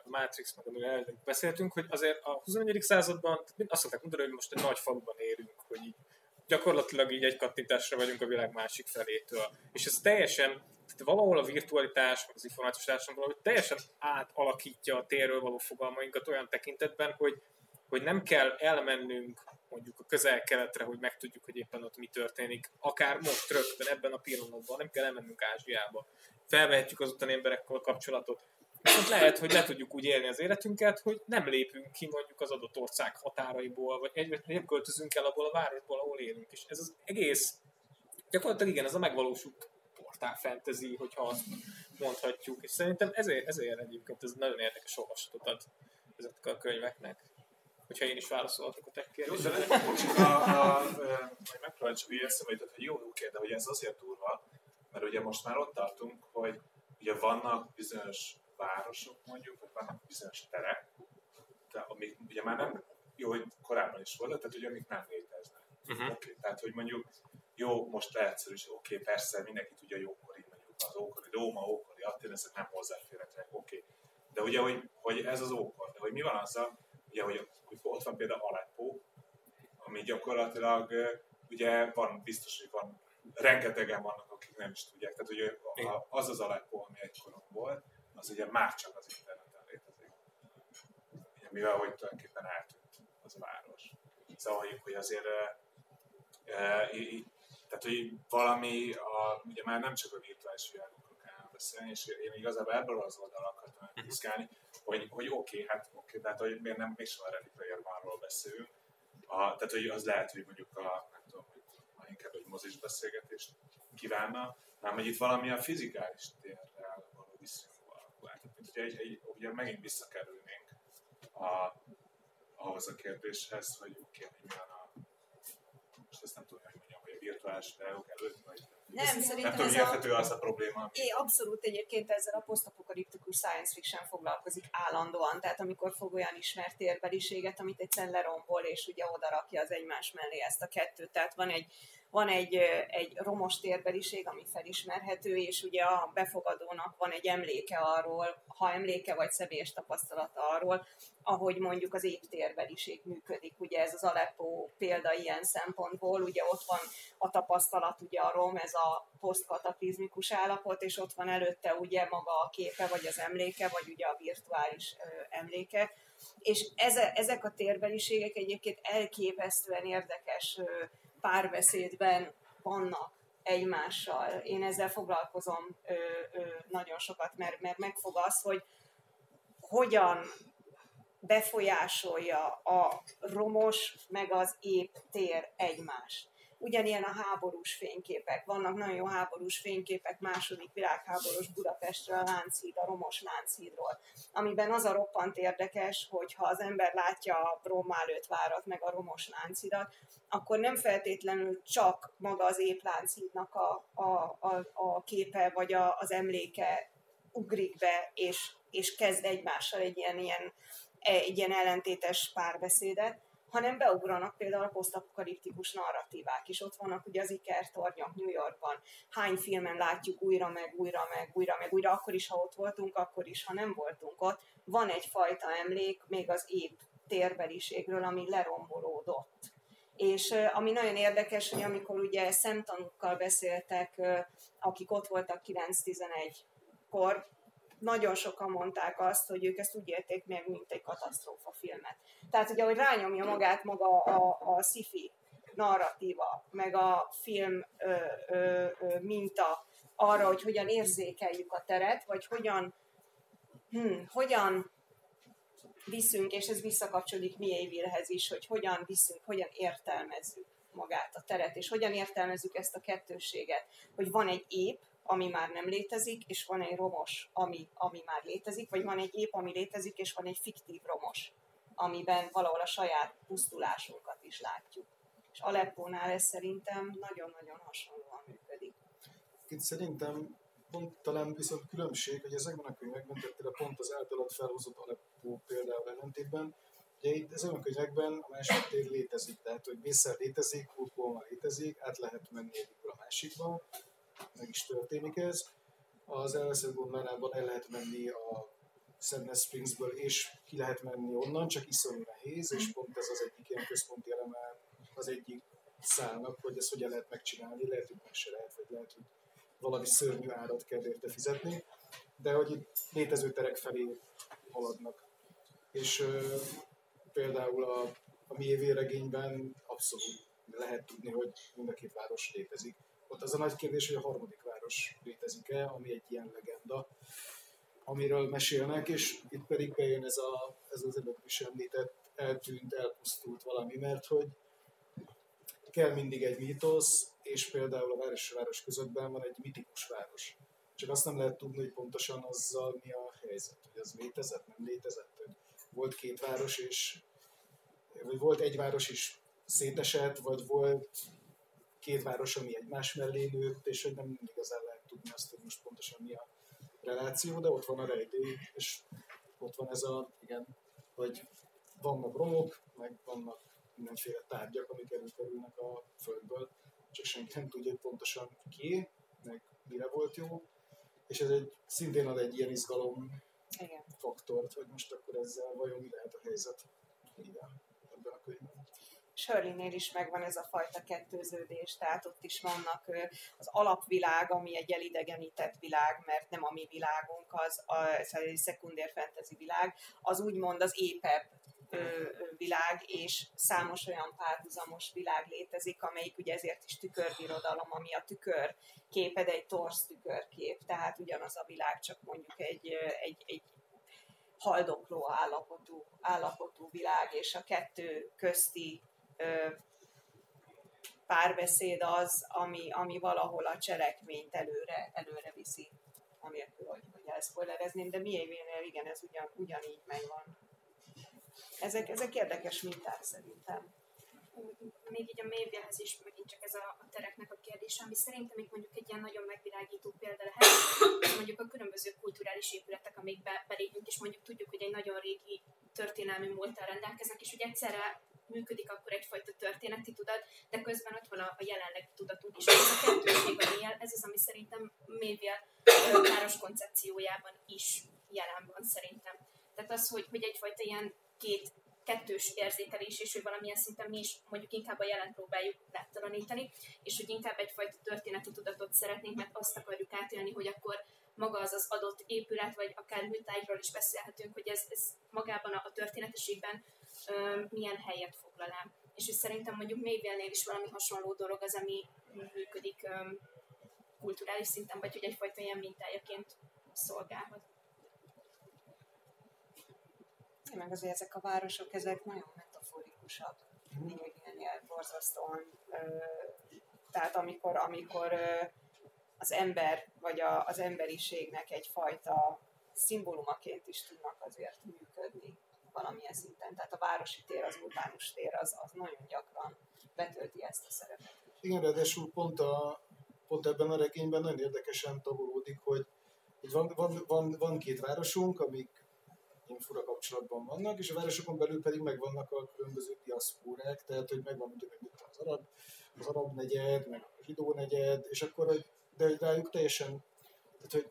a Matrix, meg amiről beszéltünk, hogy azért a 21. században azt szokták mondani, hogy most egy nagy faluban élünk, hogy így gyakorlatilag így egy kattintásra vagyunk a világ másik felétől. És ez teljesen tehát valahol a virtualitás, meg az információs társadalom valahogy teljesen átalakítja a térről való fogalmainkat olyan tekintetben, hogy, hogy nem kell elmennünk mondjuk a közel-keletre, hogy megtudjuk, hogy éppen ott mi történik, akár most rögtön ebben a pillanatban, nem kell elmennünk Ázsiába. Felvehetjük az ottani emberekkel a kapcsolatot. Viszont lehet, hogy le tudjuk úgy élni az életünket, hogy nem lépünk ki mondjuk az adott ország határaiból, vagy egy, nem költözünk el abból a városból, ahol élünk. És ez az egész, gyakorlatilag igen, ez a megvalósult portál fantasy, hogyha azt mondhatjuk, és szerintem ezért, ezért egyébként ez nagyon érdekes olvasatot ad ezeknek a könyveknek. Hogyha én is válaszolhatok a te kérdésre. Jó, de a, a, majd megpróbálom csak így eszembe hogy jó, oké, de hogy ez azért durva, mert ugye most már ott tartunk, hogy ugye vannak bizonyos városok mondjuk, vagy vannak bizonyos terek, de amik ugye már nem, jó, hogy korábban is volt, tehát ugye amik nem léteznek. Uh-huh. Okay, tehát, hogy mondjuk jó, most leegyszerűs, oké, okay, persze mindenki tudja jókori, mondjuk az ókori Róma, ókori Athén, ezek nem hozzáférhetőek, oké. Okay. De ugye, hogy, hogy ez az ókor, de hogy mi van azzal, ugye, hogy, hogy ott van például Aleppo, ami gyakorlatilag, ugye van, biztos, hogy van, rengetegen vannak, akik nem is tudják. Tehát ugye az az Aleppo, ami egykoron volt, az ugye már csak az interneten létezik. Ugye, mivel hogy tulajdonképpen eltűnt az a város. Szóval, hogy azért e, itt tehát, hogy valami, a, ugye már nem csak a virtuális világokról kell beszélni, és én igazából ebből az oldalra akartam piszkálni, hogy, hogy oké, okay, hát oké, okay, tehát hogy miért nem mégsem a Ready Player One-ról beszélünk. A, tehát, hogy az lehet, hogy mondjuk a, nem tudom, hogy már inkább egy mozis beszélgetést kívánna, hanem hogy itt valami a fizikális térrel való viszonyú alakulás. Tehát, hogy egy, egy, ugye megint visszakerülnénk a, ahhoz a kérdéshez, hogy oké, okay, mi van a, most ezt nem tudom, hogy virtuális reálok előtt, vagy nem, ez szerintem nem tudom, ez a, az a probléma. É, abszolút egyébként ezzel a posztapokaliptikus science fiction foglalkozik állandóan, tehát amikor fog olyan ismert térbeliséget, amit egyszer lerombol, és ugye oda rakja az egymás mellé ezt a kettőt, tehát van egy van egy, egy romos térbeliség, ami felismerhető, és ugye a befogadónak van egy emléke arról, ha emléke vagy személyes tapasztalata arról, ahogy mondjuk az éptérbeliség működik. Ugye ez az Aleppo példa ilyen szempontból, ugye ott van a tapasztalat ugye a rom, ez a posztkataklizmikus állapot, és ott van előtte ugye maga a képe, vagy az emléke, vagy ugye a virtuális ö, emléke. És eze, ezek a térbeliségek egyébként elképesztően érdekes párbeszédben vannak egymással. Én ezzel foglalkozom ö, ö, nagyon sokat, mert, mert megfog az, hogy hogyan befolyásolja a romos meg az ép tér egymást. Ugyanilyen a háborús fényképek. Vannak nagyon jó háborús fényképek második világháborús Budapestről, a Lánchíd, a Romos Lánchídról, amiben az a roppant érdekes, hogy ha az ember látja a Bromálőt várat, meg a Romos Lánchidat, akkor nem feltétlenül csak maga az ép Lánchídnak a, a, a, a képe vagy a, az emléke ugrik be, és, és kezd egymással egy ilyen, ilyen egy ilyen ellentétes párbeszédet, hanem beugranak például a posztapokaliptikus narratívák is. Ott vannak ugye az ikertornyok New Yorkban. Hány filmen látjuk újra, meg újra, meg újra, meg újra, akkor is, ha ott voltunk, akkor is, ha nem voltunk ott. Van egyfajta emlék még az épp térbeliségről, ami lerombolódott. És ami nagyon érdekes, hogy amikor ugye szemtanúkkal beszéltek, akik ott voltak 9-11-kor, nagyon sokan mondták azt, hogy ők ezt úgy élték meg, mint egy katasztrófa filmet. Tehát, hogy ahogy rányomja magát maga a, a sci-fi narratíva, meg a film ö, ö, ö, minta arra, hogy hogyan érzékeljük a teret, vagy hogyan, hm, hogyan viszünk, és ez visszakapcsolódik Miévilhez is, hogy hogyan viszünk, hogyan értelmezzük magát a teret, és hogyan értelmezzük ezt a kettőséget, hogy van egy ép, ami már nem létezik, és van egy romos, ami, ami már létezik, vagy van egy ép, ami létezik, és van egy fiktív romos, amiben valahol a saját pusztulásunkat is látjuk. És Aleppónál ez szerintem nagyon-nagyon hasonlóan működik. Itt szerintem pont talán viszont különbség, hogy ezekben a könyvekben, tehát pont az általad felhozott Aleppó például ellentétben, Ugye itt ezekben a könyvekben a másik tér létezik, tehát hogy Vészel létezik, Urkóma létezik, át lehet menni egyikből a másikba, meg is történik ez. Az elveszett gondolában el lehet menni a Sadness Springsből, és ki lehet menni onnan, csak iszonyú nehéz, és pont ez az egyik ilyen központi eleme az egyik szálnak, hogy ezt hogyan lehet megcsinálni, lehet, hogy meg se lehet, vagy lehet, hogy valami szörnyű árat kell érte fizetni, de hogy itt létező terek felé haladnak. És ö, például a, a mi regényben abszolút lehet tudni, hogy mind a két város létezik ott az a nagy kérdés, hogy a harmadik város létezik-e, ami egy ilyen legenda, amiről mesélnek, és itt pedig bejön ez, a, ez az előbb is említett eltűnt, elpusztult valami, mert hogy kell mindig egy mítosz, és például a város és a város közöttben van egy mitikus város. Csak azt nem lehet tudni, hogy pontosan azzal mi a helyzet, hogy az létezett, nem létezett, hogy volt két város, és vagy volt egy város is szétesett, vagy volt két város, ami egymás mellé nőtt, és hogy nem igazán lehet tudni azt, hogy most pontosan mi a reláció, de ott van a rejtély, és ott van ez a, igen, hogy vannak romok, meg vannak mindenféle tárgyak, amik előkerülnek a földből, csak senki nem tudja, hogy pontosan ki, meg mire volt jó, és ez egy, szintén ad egy ilyen izgalom Igen. faktort, hogy most akkor ezzel vajon mi lehet a helyzet igen, ebben a könyvben. Shirley-nél is megvan ez a fajta kettőződés, tehát ott is vannak az alapvilág, ami egy elidegenített világ, mert nem a mi világunk, az a, ez egy szekundér fantasy világ, az úgymond az épebb világ, és számos olyan párhuzamos világ létezik, amelyik ugye ezért is tükörbirodalom, ami a tükör képed egy torsz tükörkép, tehát ugyanaz a világ, csak mondjuk egy, egy, egy haldokló állapotú, állapotú világ, és a kettő közti párbeszéd az, ami, ami valahol a cselekményt előre, előre viszi, anélkül, hogy, hogy elszpoilerezném, de miévénél igen, ez ugyan, ugyanígy megvan. Ezek, ezek érdekes minták szerintem. Még így a médiahez is megint csak ez a, a tereknek a kérdése, ami szerintem még mondjuk egy ilyen nagyon megvilágító példa lehet, mondjuk a különböző kulturális épületek, amik be, belépünk, és mondjuk tudjuk, hogy egy nagyon régi történelmi múlttal rendelkeznek, és hogy egyszerre működik akkor egyfajta történeti tudat, de közben ott van a, a jelenlegi tudatunk is. Ez a kettőség, ami él, ez az, ami szerintem Mévia káros koncepciójában is jelen van szerintem. Tehát az, hogy, hogy egyfajta ilyen két kettős érzékelés, és hogy valamilyen szinten mi is mondjuk inkább a jelen próbáljuk láttalanítani, és hogy inkább egyfajta történeti tudatot szeretnénk, mert azt akarjuk átélni, hogy akkor maga az az adott épület, vagy akár műtájról is beszélhetünk, hogy ez, ez magában a, a történetességben ö, milyen helyet foglal el. És hogy szerintem mondjuk Mayville-nél is valami hasonló dolog az, ami működik kulturális szinten, vagy hogy egyfajta ilyen mintájaként szolgálhat. meg azért ezek a városok, ezek nagyon metaforikusak. Mindennél borzasztóan. Tehát amikor, amikor az ember, vagy a, az emberiségnek egyfajta szimbólumaként is tudnak azért működni valamilyen szinten. Tehát a városi tér, az urbánus tér, az, az nagyon gyakran betölti ezt a szerepet. Igen, ráadásul pont, a, pont ebben a regényben nagyon érdekesen tagolódik, hogy van, van, van, van két városunk, amik ilyen fura kapcsolatban vannak, és a városokon belül pedig megvannak a különböző diaszpórák, tehát hogy megvan mondjuk az arab, az arab negyed, meg a zsidó negyed, és akkor, hogy, de hogy rájuk teljesen, tehát hogy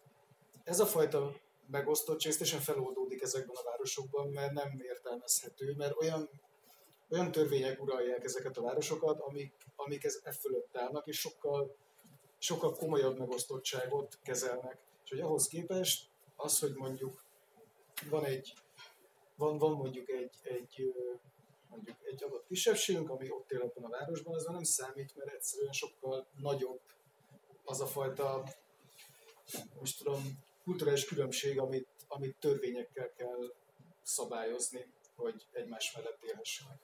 ez a fajta megosztottság teljesen feloldódik ezekben a városokban, mert nem értelmezhető, mert olyan, olyan törvények uralják ezeket a városokat, amik, amik ez, e fölött állnak, és sokkal, sokkal komolyabb megosztottságot kezelnek. És hogy ahhoz képest az, hogy mondjuk van egy, van, van mondjuk egy, egy, mondjuk egy adott kisebbségünk, ami ott él ebben a városban, az nem számít, mert egyszerűen sokkal nagyobb az a fajta, most tudom, kulturális különbség, amit, amit törvényekkel kell szabályozni, hogy egymás mellett élhessenek.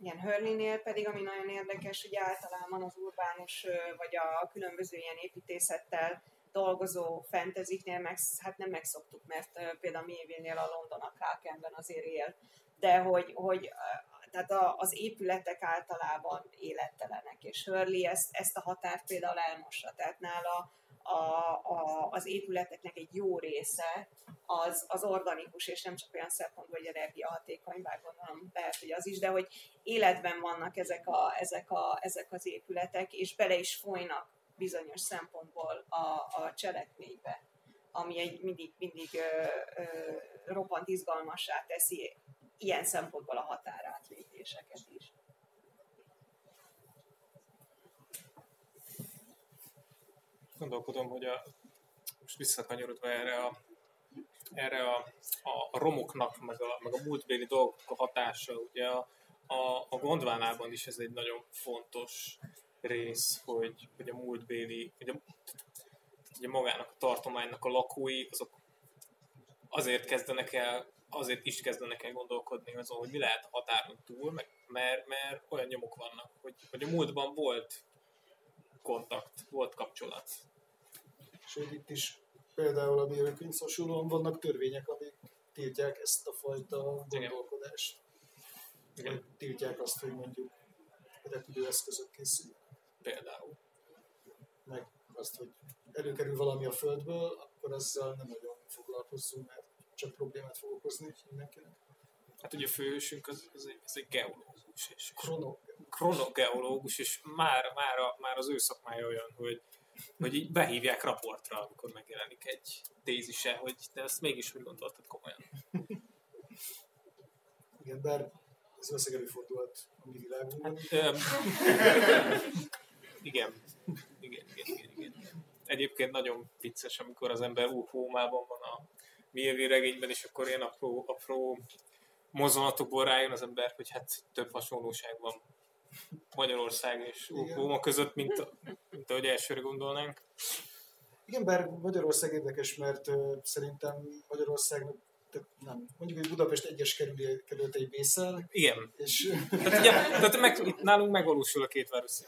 Igen, Hörlinél pedig, ami nagyon érdekes, hogy általában az urbánus vagy a különböző ilyen építészettel dolgozó fenteziknél meg, hát nem megszoktuk, mert például Mévilnél a London a Krakenben azért él, de hogy, hogy tehát az épületek általában élettelenek, és Hurley ezt, ezt a határt például elmossa, tehát nála a, a, az épületeknek egy jó része az, az organikus, és nem csak olyan szempontból, hogy energiahatékony, bár gondolom lehet, hogy az is, de hogy életben vannak ezek, a, ezek, a, ezek az épületek, és bele is folynak bizonyos szempontból a, a cselekménybe, ami egy mindig, mindig ö, ö, roppant izgalmassá teszi ilyen szempontból a határátlépéseket is. Gondolkodom, hogy a, most visszakanyarodva erre a, erre a, a, romoknak, meg a, meg a múltbéli dolgok a hatása, ugye a, a, a Gondvánában is ez egy nagyon fontos rész, hogy, hogy a múltbéli, hogy a, hogy a magának a tartománynak a lakói, azok azért kezdenek el, azért is kezdenek el gondolkodni azon, hogy mi lehet a határon túl, meg, mert, mert olyan nyomok vannak, hogy, hogy a múltban volt kontakt, volt kapcsolat. Sőt, itt is például a Bélőkönyv hasonlóan vannak törvények, amik tiltják ezt a fajta gondolkodást. Igen. Vagy tiltják azt, hogy mondjuk repülőeszközök készülnek például. Meg azt, hogy előkerül valami a földből, akkor azzal nem nagyon foglalkozzunk, mert csak problémát fog okozni mindenkinek. Hát ugye a főhősünk az, az, egy, az egy geológus. És Krono. Kronogeológus, és már, már, a, már az ő szakmája olyan, hogy, hogy így behívják raportra, amikor megjelenik egy tézise, hogy te ezt mégis hogy gondoltad komolyan. Igen, bár ez valószínűleg előfordulhat a mi világunkban. Igen. Igen, igen, igen, igen. Egyébként nagyon vicces, amikor az ember úhómában van a Milvi regényben, és akkor ilyen apró, apró mozzanatokból rájön az ember, hogy hát több hasonlóság van Magyarország és Róma között, mint, a, mint ahogy elsőre gondolnánk. Igen, bár Magyarország érdekes, mert uh, szerintem Magyarországnak tehát nem, mondjuk, hogy Budapest egyes kerületei vészel. Igen. És... tehát, ugye, tehát meg, itt nálunk megvalósul a két város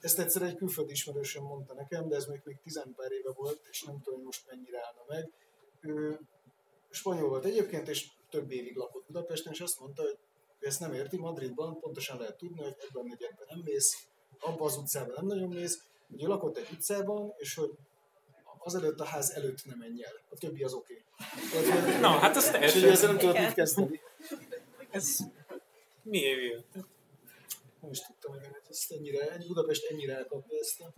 Ezt egyszer egy külföldi ismerősöm mondta nekem, de ez még, még tizenpár éve volt, és nem tudom, hogy most mennyire állna meg. Ő spanyol volt egyébként, és több évig lakott Budapesten, és azt mondta, hogy ezt nem érti, Madridban pontosan lehet tudni, hogy ebben a negyedben nem mész, abban az utcában nem nagyon mész, hogy lakott egy utcában, és hogy azelőtt a ház előtt nem menj el. A többi az oké. Okay. Na, hát azt teljesen. És ezzel nem tudod mit kezdeni. Ez miért jött? Nem is tudtam, hogy ezt ennyire, egy Budapest ennyire elkapja ezt a...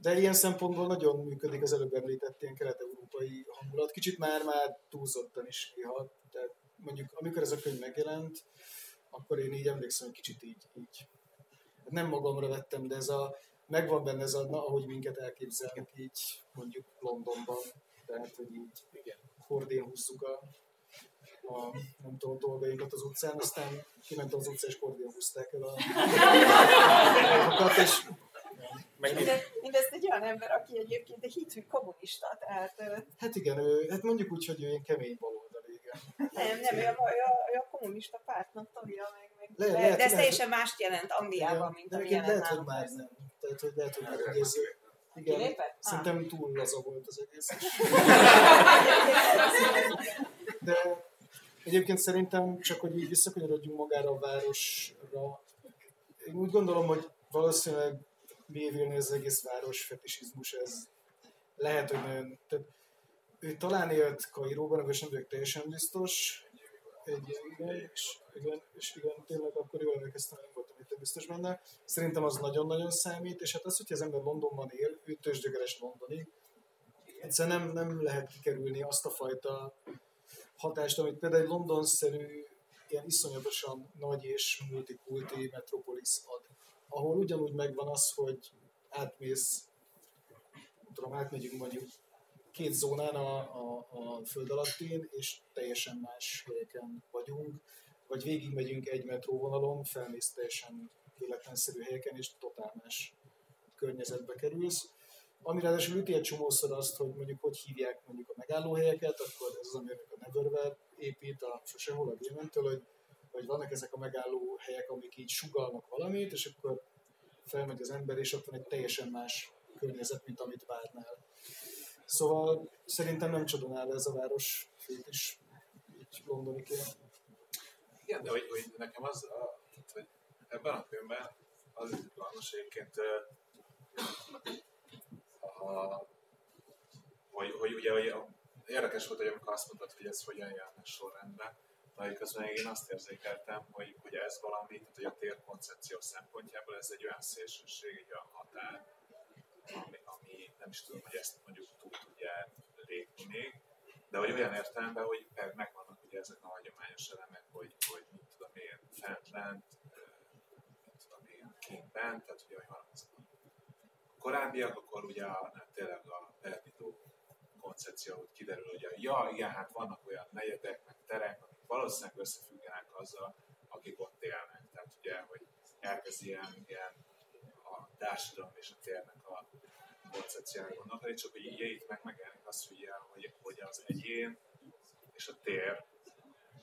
de ilyen szempontból nagyon működik az előbb említett ilyen kelet-európai hangulat. Kicsit már-már túlzottan is néha. Tehát mondjuk amikor ez a könyv megjelent, akkor én így emlékszem, hogy kicsit így, így nem magamra vettem, de ez a, megvan benne ez a, na, ahogy minket elképzelnek így mondjuk Londonban, tehát hogy így igen, hordén húzzuk a, a nem tudom, dolgainkat az utcán, aztán kiment az utcán és hordén húzták el a dolgokat, és Minde, mindezt egy olyan ember, aki egyébként egy hitű kommunista, tehát... Hát igen, ő, hát mondjuk úgy, hogy ő ilyen kemény igen. Nem, nem, ő a, a, a kommunista pártnak tagja, meg, meg le, lehet, de ez teljesen mást jelent Angliában, mint ami jelent Lehet, hogy már nem. Tehát, hogy lehet, hogy már egész... Igen, Kilépett? szerintem túl laza volt az egész. De egyébként szerintem csak, hogy így visszakanyarodjunk magára a városra, én úgy gondolom, hogy valószínűleg mélyülni az egész város fetisizmus, ez lehet, hogy nagyon... Tehát, ő talán élt Kairóban, és nem vagyok teljesen biztos, egy, igen, és, igen, és igen, tényleg akkor jól emlékeztem, nem voltam itt biztos benne. Szerintem az nagyon-nagyon számít, és hát az, hogyha az ember Londonban él, ő tőzsdögeres londoni, egyszerűen nem, nem lehet kikerülni azt a fajta hatást, amit például egy London-szerű ilyen iszonyatosan nagy és multikulti metropolis ad ahol ugyanúgy megvan az, hogy átmész, tudom, átmegyünk mondjuk két zónán a, a, a föld alattin, és teljesen más helyeken vagyunk, vagy végigmegyünk egy metróvonalon, felmész teljesen véletlenszerű helyeken, és totál más környezetbe kerülsz. Ami ráadásul üti egy csomószor azt, hogy mondjuk hogy hívják mondjuk a megállóhelyeket, akkor ez az, ami a Neverwhere épít a sosehol a gémentől, hogy hogy vannak ezek a megálló helyek, amik így sugalnak valamit, és akkor felmegy az ember, és ott van egy teljesen más környezet, mint amit várnál. Szóval szerintem nem csodálnál ez a város is, így londoniként. Igen, de hogy, hogy nekem az, a, hogy ebben a könyvben az izgalmas egyébként, a, hogy, hogy ugye hogy érdekes volt, hogy amikor azt mondtad, hogy ez hogyan járnak sorrendben, de közben én azt érzékeltem, hogy, hogy ez valami, tehát hogy a térkoncepció szempontjából ez egy olyan szélsőség, egy olyan határ, ami, ami nem is tudom, hogy ezt mondjuk túl tudja lépni még, de hogy olyan értelemben, hogy megvannak ugye ezek a hagyományos elemek, hogy, hogy mit tudom én, fent, lent, mit tudom én, kint, bent, tehát ugye, van az a korábbiak, akkor ugye a, tényleg a Bernidó koncepció, hogy kiderül, hogy a, ja, igen, hát vannak olyan negyedek, meg terek, valószínűleg összefüggenek azzal, akik ott élnek. Tehát ugye, hogy elkezd ilyen, ilyen a társadalom és a térnek a koncepcióra gondolni, csak hogy így itt meg megjelenik az, hogy, hogy, hogy az egyén és a tér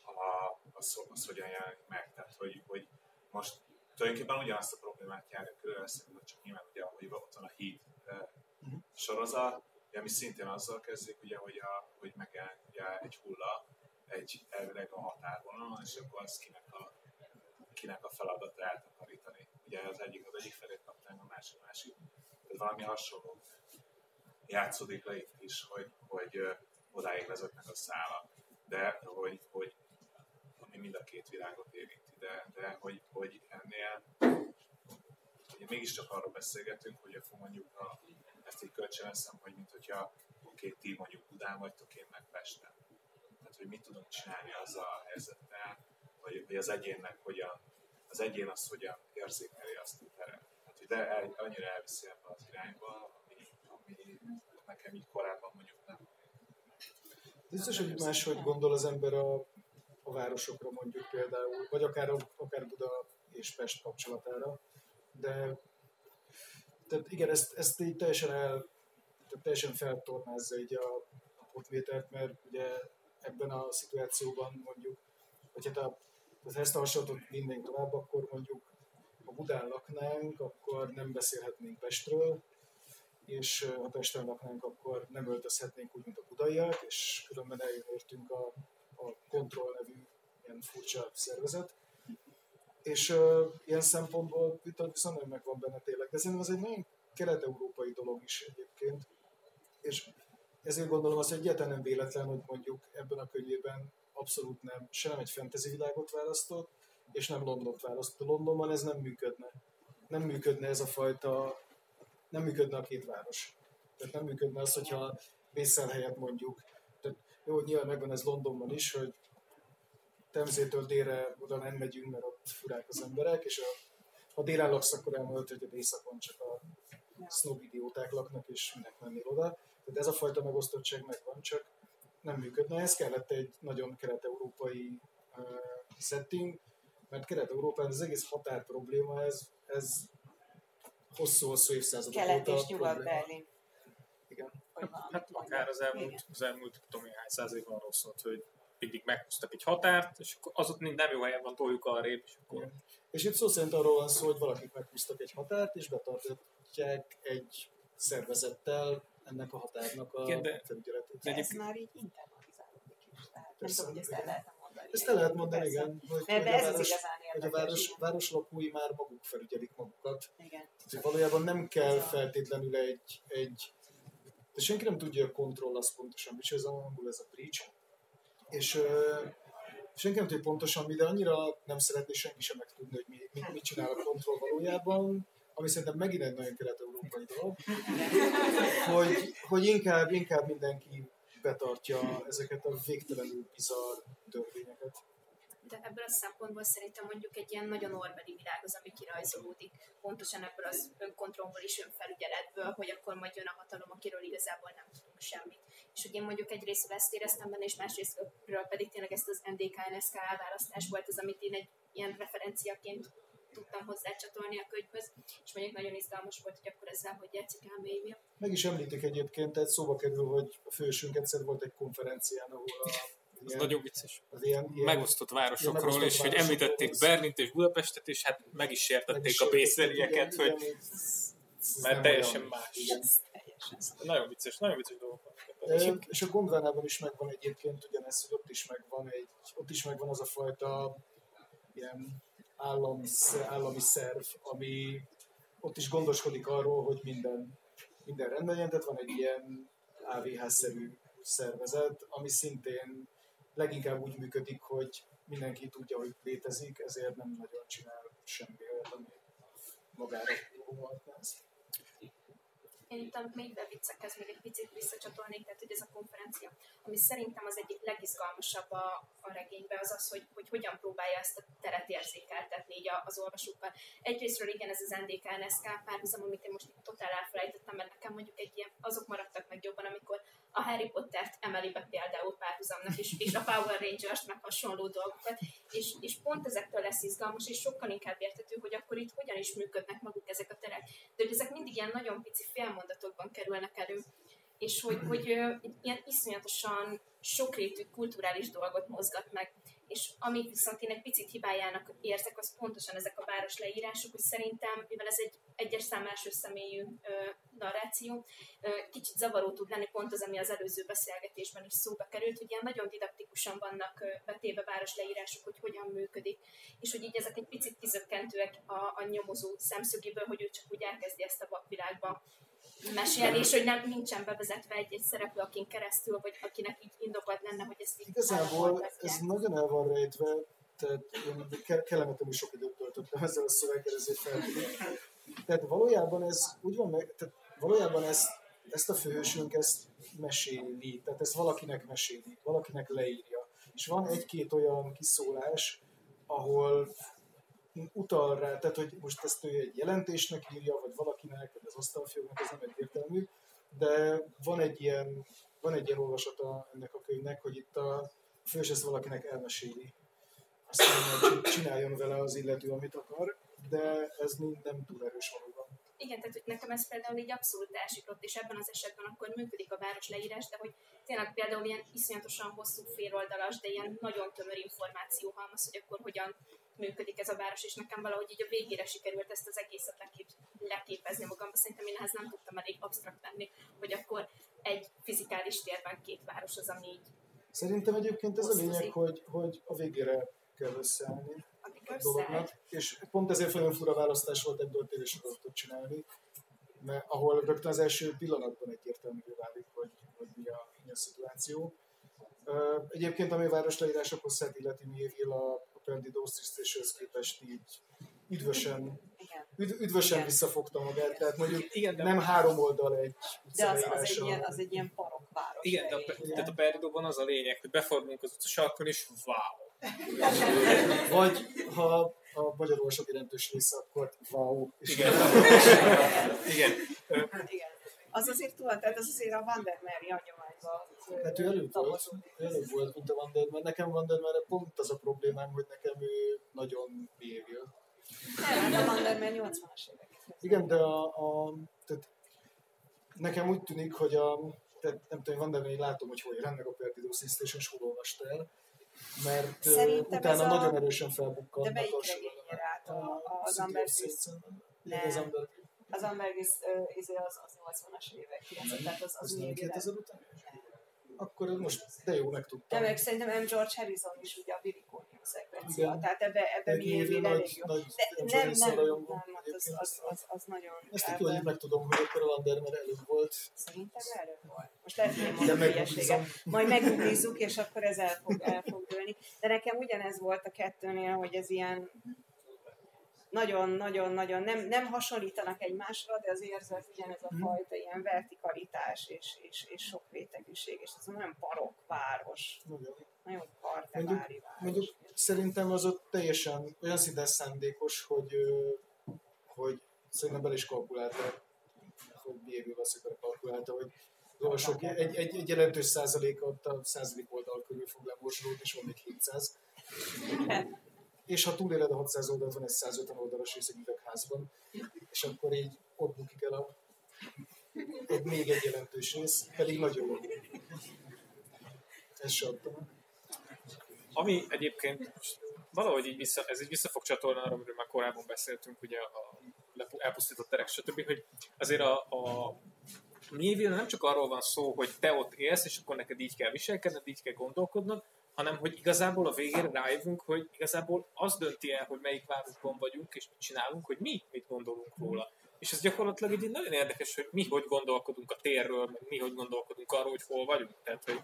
a, az, az hogyan jelenik meg. Tehát, hogy, hogy most tulajdonképpen ugyanazt a problémát járja körül, eszembe, csak nyilván ugye, hogy ott van a híd uh, sorozat, ami szintén azzal kezdik, ugye, hogy, a, hogy megjelenik ugye egy hulla, egy elvileg a határvonalon, és akkor az kinek a, kinek a feladata eltakarítani. Ugye az egyik az egyik felét kapták, a másik a másik. Tehát valami hasonló játszódik le itt is, hogy, hogy odáig vezetnek a szálak. De hogy, hogy ami mind a két világot érinti, de, de hogy, hogy ennél ugye mégiscsak arról beszélgetünk, hogy akkor mondjuk a, ezt így kölcsönveszem, hogy mint hogyha oké, ti mondjuk Budán vagytok, én meg Pesten hogy mit tudunk csinálni azzal a helyzettel, vagy, vagy az egyénnek hogyan, az egyén az hogyan érzékeli azt a teret. De el, annyira elviszi ebbe az irányba, ami, ami nekem így korábban mondjuk nem. Biztos, hogy máshogy gondol az ember a, a városokra mondjuk például, vagy akár, akár Buda és Pest kapcsolatára, de tehát igen, ezt, ezt így teljesen el, tehát teljesen feltornázza így a, a potmétert, mert ugye ebben a szituációban mondjuk, hogy hát a, ezt a hasonlatot vinnénk tovább, akkor mondjuk Budán laknánk, akkor nem beszélhetnénk Pestről, és ha Pesten laknánk, akkor nem öltözhetnénk úgy, mint a budaiak, és különben elértünk a, a Control nevű ilyen furcsa szervezet. És uh, ilyen szempontból viszont nagyon megvan benne tényleg. De ez egy nagyon kelet-európai dolog is egyébként. És ezért gondolom hogy egyáltalán nem véletlen, hogy mondjuk ebben a könyvében abszolút nem, se nem egy fantasy világot választott, és nem Londont választott. Londonban ez nem működne. Nem működne ez a fajta nem működne a két város. Tehát nem működne az, hogyha Brüsszel helyett mondjuk, tehát jó, nyilván megvan ez Londonban is, hogy Temzétől délre oda nem megyünk, mert ott furák az emberek, és a, ha délen laksz, akkor elmondod, hogy éjszakon csak a snob idióták laknak, és minek menni oda. Tehát ez a fajta megosztottság megvan, csak nem működne. Ez kellett egy nagyon kelet-európai uh, setting, mert Kelet-Európán az egész határ probléma, ez, ez hosszú-hosszú évszázadok Kelet és Nyugat-Berlin. Igen. Hát akár az elmúlt, az elmúlt tudom én hány száz év arról szólt, hogy mindig meghoztak egy határt, és akkor az ott mind nem jó helyen van, toljuk arrébb, és akkor... Igen. És itt szó szerint arról van szó, hogy valakik meghúztak egy határt, és betartják egy szervezettel ennek a határnak a Igen, de, felügyeletét. De ez már így internalizálódik is. nem tudom, hogy ezt el lehetne. Ezt el lehet mondani, igen. Hogy, de ez város, hogy a város, város lakói már maguk felügyelik magukat. Igen. Tehát valójában nem kell feltétlenül egy, egy de senki nem tudja a kontroll az pontosan, és ez a angol, ez a breach. És uh, senki nem tudja pontosan mi, de annyira nem szeretné senki sem megtudni, hogy mi, mit, mit csinál a kontroll valójában, ami szerintem megint egy nagyon kelet-európai dolog, hogy, hogy inkább, inkább mindenki betartja ezeket a végtelenül bizarr törvényeket de ebből a szempontból szerintem mondjuk egy ilyen nagyon orvedi világ az, ami kirajzolódik. Pontosan ebből az önkontrollból és önfelügyeletből, hogy akkor majd jön a hatalom, akiről igazából nem tudunk semmit. És hogy én mondjuk egyrészt ezt éreztem benne, és másrésztről pedig tényleg ezt az NDK-NSK elválasztás volt az, amit én egy ilyen referenciaként tudtam hozzácsatolni a könyvhöz, és mondjuk nagyon izgalmas volt, hogy akkor ezzel hogy játszik elmélyül. Meg is említik egyébként, tehát szóba kerül, hogy a fősünk egyszer volt egy konferencián, ahol a az ilyen, nagyon vicces. Az ilyen, ilyen, megosztott városokról, megosztott és hogy említették az... Berlint és Budapestet, és hát meg is sértették a bészerieket, hogy igen, mert teljesen más. Nagyon vicces, nagyon vicces dolgok van. És a Gondvánában is megvan egyébként ugyanez, hogy ott is megvan, egy, ott is megvan az a fajta ilyen állam, állami szerv, ami ott is gondoskodik arról, hogy minden, minden rendben legyen, tehát van egy ilyen AVH-szerű szervezet, ami szintén leginkább úgy működik, hogy mindenki tudja, hogy létezik, ezért nem nagyon csinál semmi olyat, ami magára ezt. Én itt még beviccekhez még egy picit visszacsatolnék, tehát hogy ez a konferencia, ami szerintem az egyik legizgalmasabb a, a regényben, az az, hogy, hogy hogyan próbálja ezt a teret érzékeltetni így az olvasókkal. Egyrésztről igen, ez az NDK-NSK párhuzam, amit én most itt totál elfelejtettem, mert nekem mondjuk egy ilyen, azok maradtak meg jobban, amikor a Harry Pottert emeli be például párhuzamnak, és, és a Power Rangers meg hasonló dolgokat, és, és pont ezektől lesz izgalmas, és sokkal inkább értető, hogy akkor itt hogyan is működnek maguk ezek a terek. De hogy ezek mindig ilyen nagyon pici félmondatokban kerülnek elő, és hogy, hogy ilyen iszonyatosan sokrétű kulturális dolgot mozgat meg. És amit viszont én egy picit hibájának érzek, az pontosan ezek a város leírások, hogy szerintem, mivel ez egy egyes szám első személyű narráció, kicsit zavaró tud lenni, pont az, ami az előző beszélgetésben is szóba került, hogy ilyen nagyon didaktikusan vannak betéve város leírások, hogy hogyan működik, és hogy így ezek egy picit kizökkentőek a, a nyomozó szemszögéből, hogy ő csak úgy elkezdi ezt a vakvilágba mesélni, és hogy nem nincsen bevezetve egy, egy szereplő, akin keresztül, vagy akinek így indokolt lenne, hogy ezt így Igazából ez nagyon el van rejtve, tehát én kellemetlenül sok időt töltöttem ezzel a szöveggel, ezért feltűnik. Tehát valójában ez úgy van meg, tehát valójában ezt, ezt a főhősünk ezt meséli, tehát ezt valakinek meséli, valakinek leírja. És van egy-két olyan kiszólás, ahol utal rá, tehát hogy most ezt ő egy jelentésnek írja, vagy valakinek, vagy az asztalfióknak, ez nem egyértelmű, de van egy ilyen, van egy ilyen olvasata ennek a könyvnek, hogy itt a fős ezt valakinek elmeséli. Aztán csináljon vele az illető, amit akar, de ez nem túl erős valóban. Igen, tehát hogy nekem ez például így abszolút elsiklott, és ebben az esetben akkor működik a város leírás, de hogy tényleg például ilyen iszonyatosan hosszú féloldalas, de ilyen nagyon tömör információ halmaz, hogy akkor hogyan működik ez a város, és nekem valahogy így a végére sikerült ezt az egészet lekép, leképezni magamba. Szerintem én ehhez nem tudtam elég absztrakt lenni, hogy akkor egy fizikális térben két város az, ami így Szerintem egyébként ez a lényeg, hogy, hogy a végére kell összeállni dolognak, és pont ezért nagyon fura választás volt ebből tévésorozatot csinálni, mert ahol rögtön az első pillanatban egyértelművé válik, hogy, hogy mi, a, mi a szituáció. Egyébként, ami a város leírásokhoz szert illeti Mévil a, a Prendi Dostriszt képest így üdvösen üdv, üdvösen Igen. visszafogta magát, tehát mondjuk Igen, de, nem három oldal egy De az, az, egy ilyen, az egy ilyen parokváros. igen, de a, tehát a Peridóban az a lényeg, hogy befordulunk az utcasarkon, és wow. Vagy ha a magyar olvasók jelentős része, akkor wow. És Igen. Igen. Igen. Az azért tudod, tehát az azért a Vandermeer hagyományban. Hát ő előbb volt, előbb volt, mint a Van der Mer. Nekem Van der Merre pont az a problémám, hogy nekem ő nagyon behavior. Nem, hát a Vandermeer 80-as évek. Igen, de a, a tehát nekem úgy tűnik, hogy a, tehát nem tudom, Van der Mer, én látom, hogy hol jelennek a Perdido Station, és hol olvastál el, mert Szerintem utána a- nagyon erősen De felbukkannak melyik a regényre állt a, az Ambergris? Nem. Az Amber Az Ambergris izé az, az 80-as évek, 90, tehát az, az az nem még 2000 után? Akkor most, de jó, megtudtam. Nem, meg szerintem M. George Harrison is ugye a Viriconium szekvencia, Igen. tehát ebbe, ebbe mi évén nagy, elég jó. nagy De nem, nem, rajongó nem, hát az, az, az, az nagyon... Ezt így jól így megtudom, hogy akkor a Van der Mer előbb volt. Szerintem előbb volt. Most lehet, hogy De mondom hülyeséget. Majd megugrízzuk, és akkor ez el fog, el fog dőlni. De nekem ugyanez volt a kettőnél, hogy ez ilyen nagyon-nagyon-nagyon nem, nem hasonlítanak egymásra, de az érzet ugyanez a fajta ilyen vertikalitás és, és, és sok rétegűség, és ez nagyon parok város, Nagyon. nagyon partevári város. Mondjuk szerintem az ott teljesen olyan szinten szándékos, hogy, hogy szerintem bele is kalkulálta, hogy behavior valószínűleg kalkulálta, hogy az olvasók egy, egy, egy jelentős százaléka ott a százalék oldal körül fog lemorzsolódni, és van még 700. És ha túléled a 600 oldalt, van egy 150 oldalas rész egy és akkor így ott bukik el a, egy, még egy jelentős rész, pedig nagyon jó. Ez se adtam. Ami egyébként valahogy így vissza, ez így vissza fog csatolni arra, amiről már korábban beszéltünk, ugye a elpusztított terek, stb., hogy azért a, a Méville nem csak arról van szó, hogy te ott élsz, és akkor neked így kell viselkedned, így kell gondolkodnod, hanem hogy igazából a végére rájövünk, hogy igazából az dönti el, hogy melyik városban vagyunk, és mit csinálunk, hogy mi mit gondolunk róla. És ez gyakorlatilag egy nagyon érdekes, hogy mi hogy gondolkodunk a térről, meg mi hogy gondolkodunk arról, hogy hol vagyunk. Tehát, hogy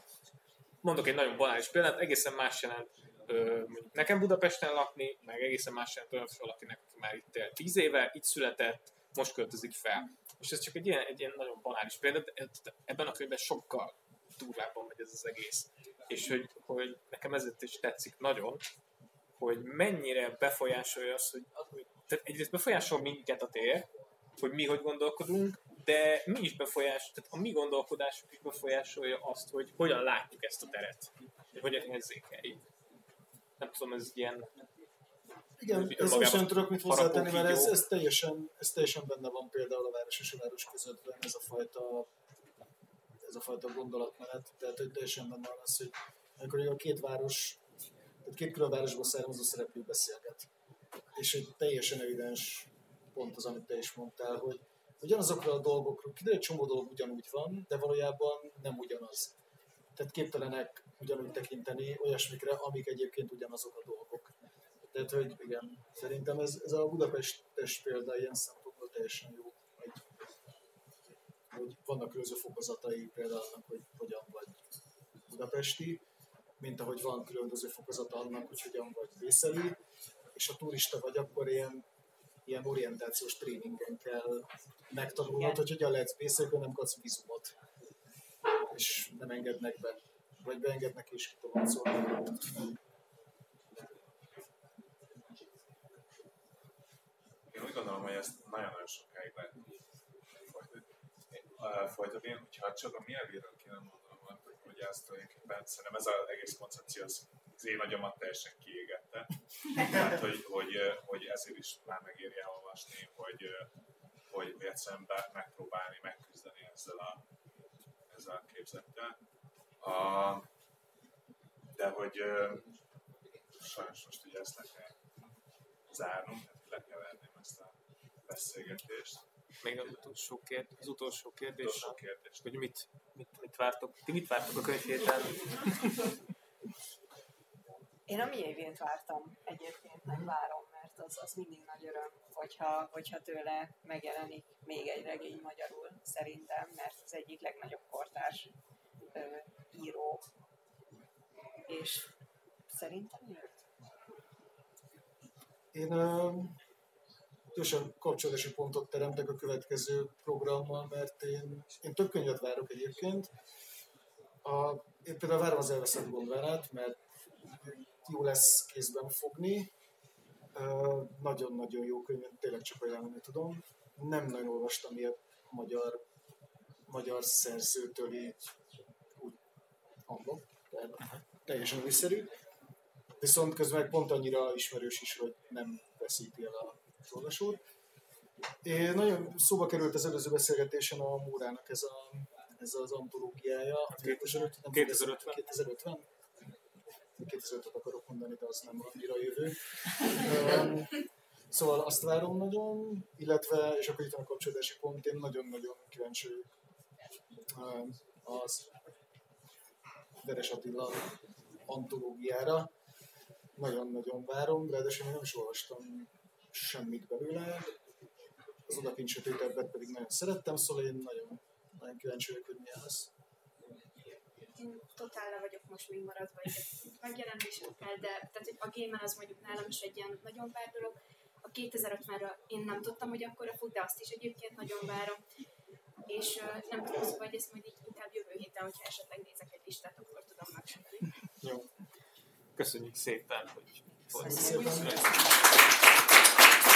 mondok egy nagyon banális példát, egészen más jelent ö, nekem Budapesten lakni, meg egészen más jelent olyan valakinek, aki már itt él 10 éve, itt született, most költözik fel. És ez csak egy ilyen, egy ilyen nagyon banális példa, de ebben a könyvben sokkal durvábban megy ez az egész. És hogy, hogy nekem ezért is tetszik nagyon, hogy mennyire befolyásolja az, hogy, hogy tehát egyrészt befolyásol minket a tér, hogy mi hogy gondolkodunk, de mi is befolyás, tehát a mi gondolkodásunk is befolyásolja azt, hogy hogyan látjuk ezt a teret, hogy hogyan érzékeljük. Nem tudom, ez ilyen Igen, ez most nem tudok mit hozzátenni, mert ez, ez, teljesen, ez teljesen benne van például a város és a város közöttben, ez a fajta, ez a fajta gondolatmenet. Tehát, hogy teljesen benne van az, hogy amikor a két város, tehát két külön városból származó szereplő beszélget. És egy teljesen evidens pont az, amit te is mondtál, hogy ugyanazokról a dolgokról, kiderül, egy csomó dolog ugyanúgy van, de valójában nem ugyanaz. Tehát képtelenek ugyanúgy tekinteni olyasmikre, amik egyébként ugyanazok a dolgok. Tehát, hogy igen, szerintem ez, ez a Budapestes példa ilyen szempontból teljesen jó, hogy, vannak különböző fokozatai például annak, hogy hogyan vagy budapesti, mint ahogy van különböző fokozata annak, hogy hogyan vagy vészeli, és ha turista vagy, akkor ilyen, ilyen orientációs tréningen kell megtanulnod, hogy hogyan lehetsz vészeli, nem kapsz vizumot, és nem engednek be, vagy beengednek és kitoloncolnak. Én úgy gondolom, hogy ezt nagyon-nagyon sokáig lehet. Uh, folytatni, hogyha csak a nyelvéről kéne mondanom, hogy ezt tulajdonképpen szerintem ez az egész koncepció az, az én agyamat teljesen kiégette. Tehát, hogy, hogy, hogy ezért is már megéri elolvasni, hogy, hogy, egyszerűen megpróbálni, megküzdeni ezzel a, ezzel a képzettel. A, de hogy sajnos most ugye ezt le kell tehát le kell venném ezt a beszélgetést. Még az utolsó, kérdés, az utolsó kérdés, Utolsó kérdés. hogy mit, mit, mit vártok, ti mit vártok a könyv héten? Én a miévét vártam egyébként, meg várom, mert az, az mindig nagy öröm, hogyha, hogyha tőle megjelenik még egy regény magyarul, szerintem, mert az egyik legnagyobb kortárs ö, író, és szerintem jött. Én gyorsan kapcsolódási pontot teremtek a következő programmal, mert én, én több könyvet várok egyébként. A, én például várom az elveszett gondvárát, mert jó lesz kézben fogni. Nagyon-nagyon jó könyv, tényleg csak ajánlani tudom. Nem nagyon olvastam ilyet magyar, magyar szerzőtől így úgy hangok, teljesen újszerű. Viszont közben pont annyira ismerős is, hogy nem veszíti el a olvasót. Én nagyon szóba került az előző beszélgetésen a Múrának ez, a, ez az antológiája. 2050? 2050? 2050? 2005 akarok mondani, de az nem annyira jövő. szóval azt várom nagyon, illetve, és akkor itt van a kapcsolódási pont, én nagyon-nagyon kíváncsi az Veres Attila antológiára. Nagyon-nagyon várom, ráadásul nem is olvastam semmit belőle. Az odakint sötétebbet pedig nagyon szerettem, szóval én nagyon, nagyon kíváncsi vagyok, hogy milyen lesz. Én totál le vagyok most még maradva egy megjelenésekkel, de tehát, hogy a Gamer az mondjuk nálam is egy ilyen nagyon vár dolog. A 2050-re én nem tudtam, hogy akkor fut, de azt is egyébként nagyon várom. És uh, nem tudom, szóval, hogy ezt majd így inkább jövő héten, hogyha esetleg nézek egy listát, akkor tudom megcsinálni. Jó. Köszönjük szépen, hogy Köszönjük szépen.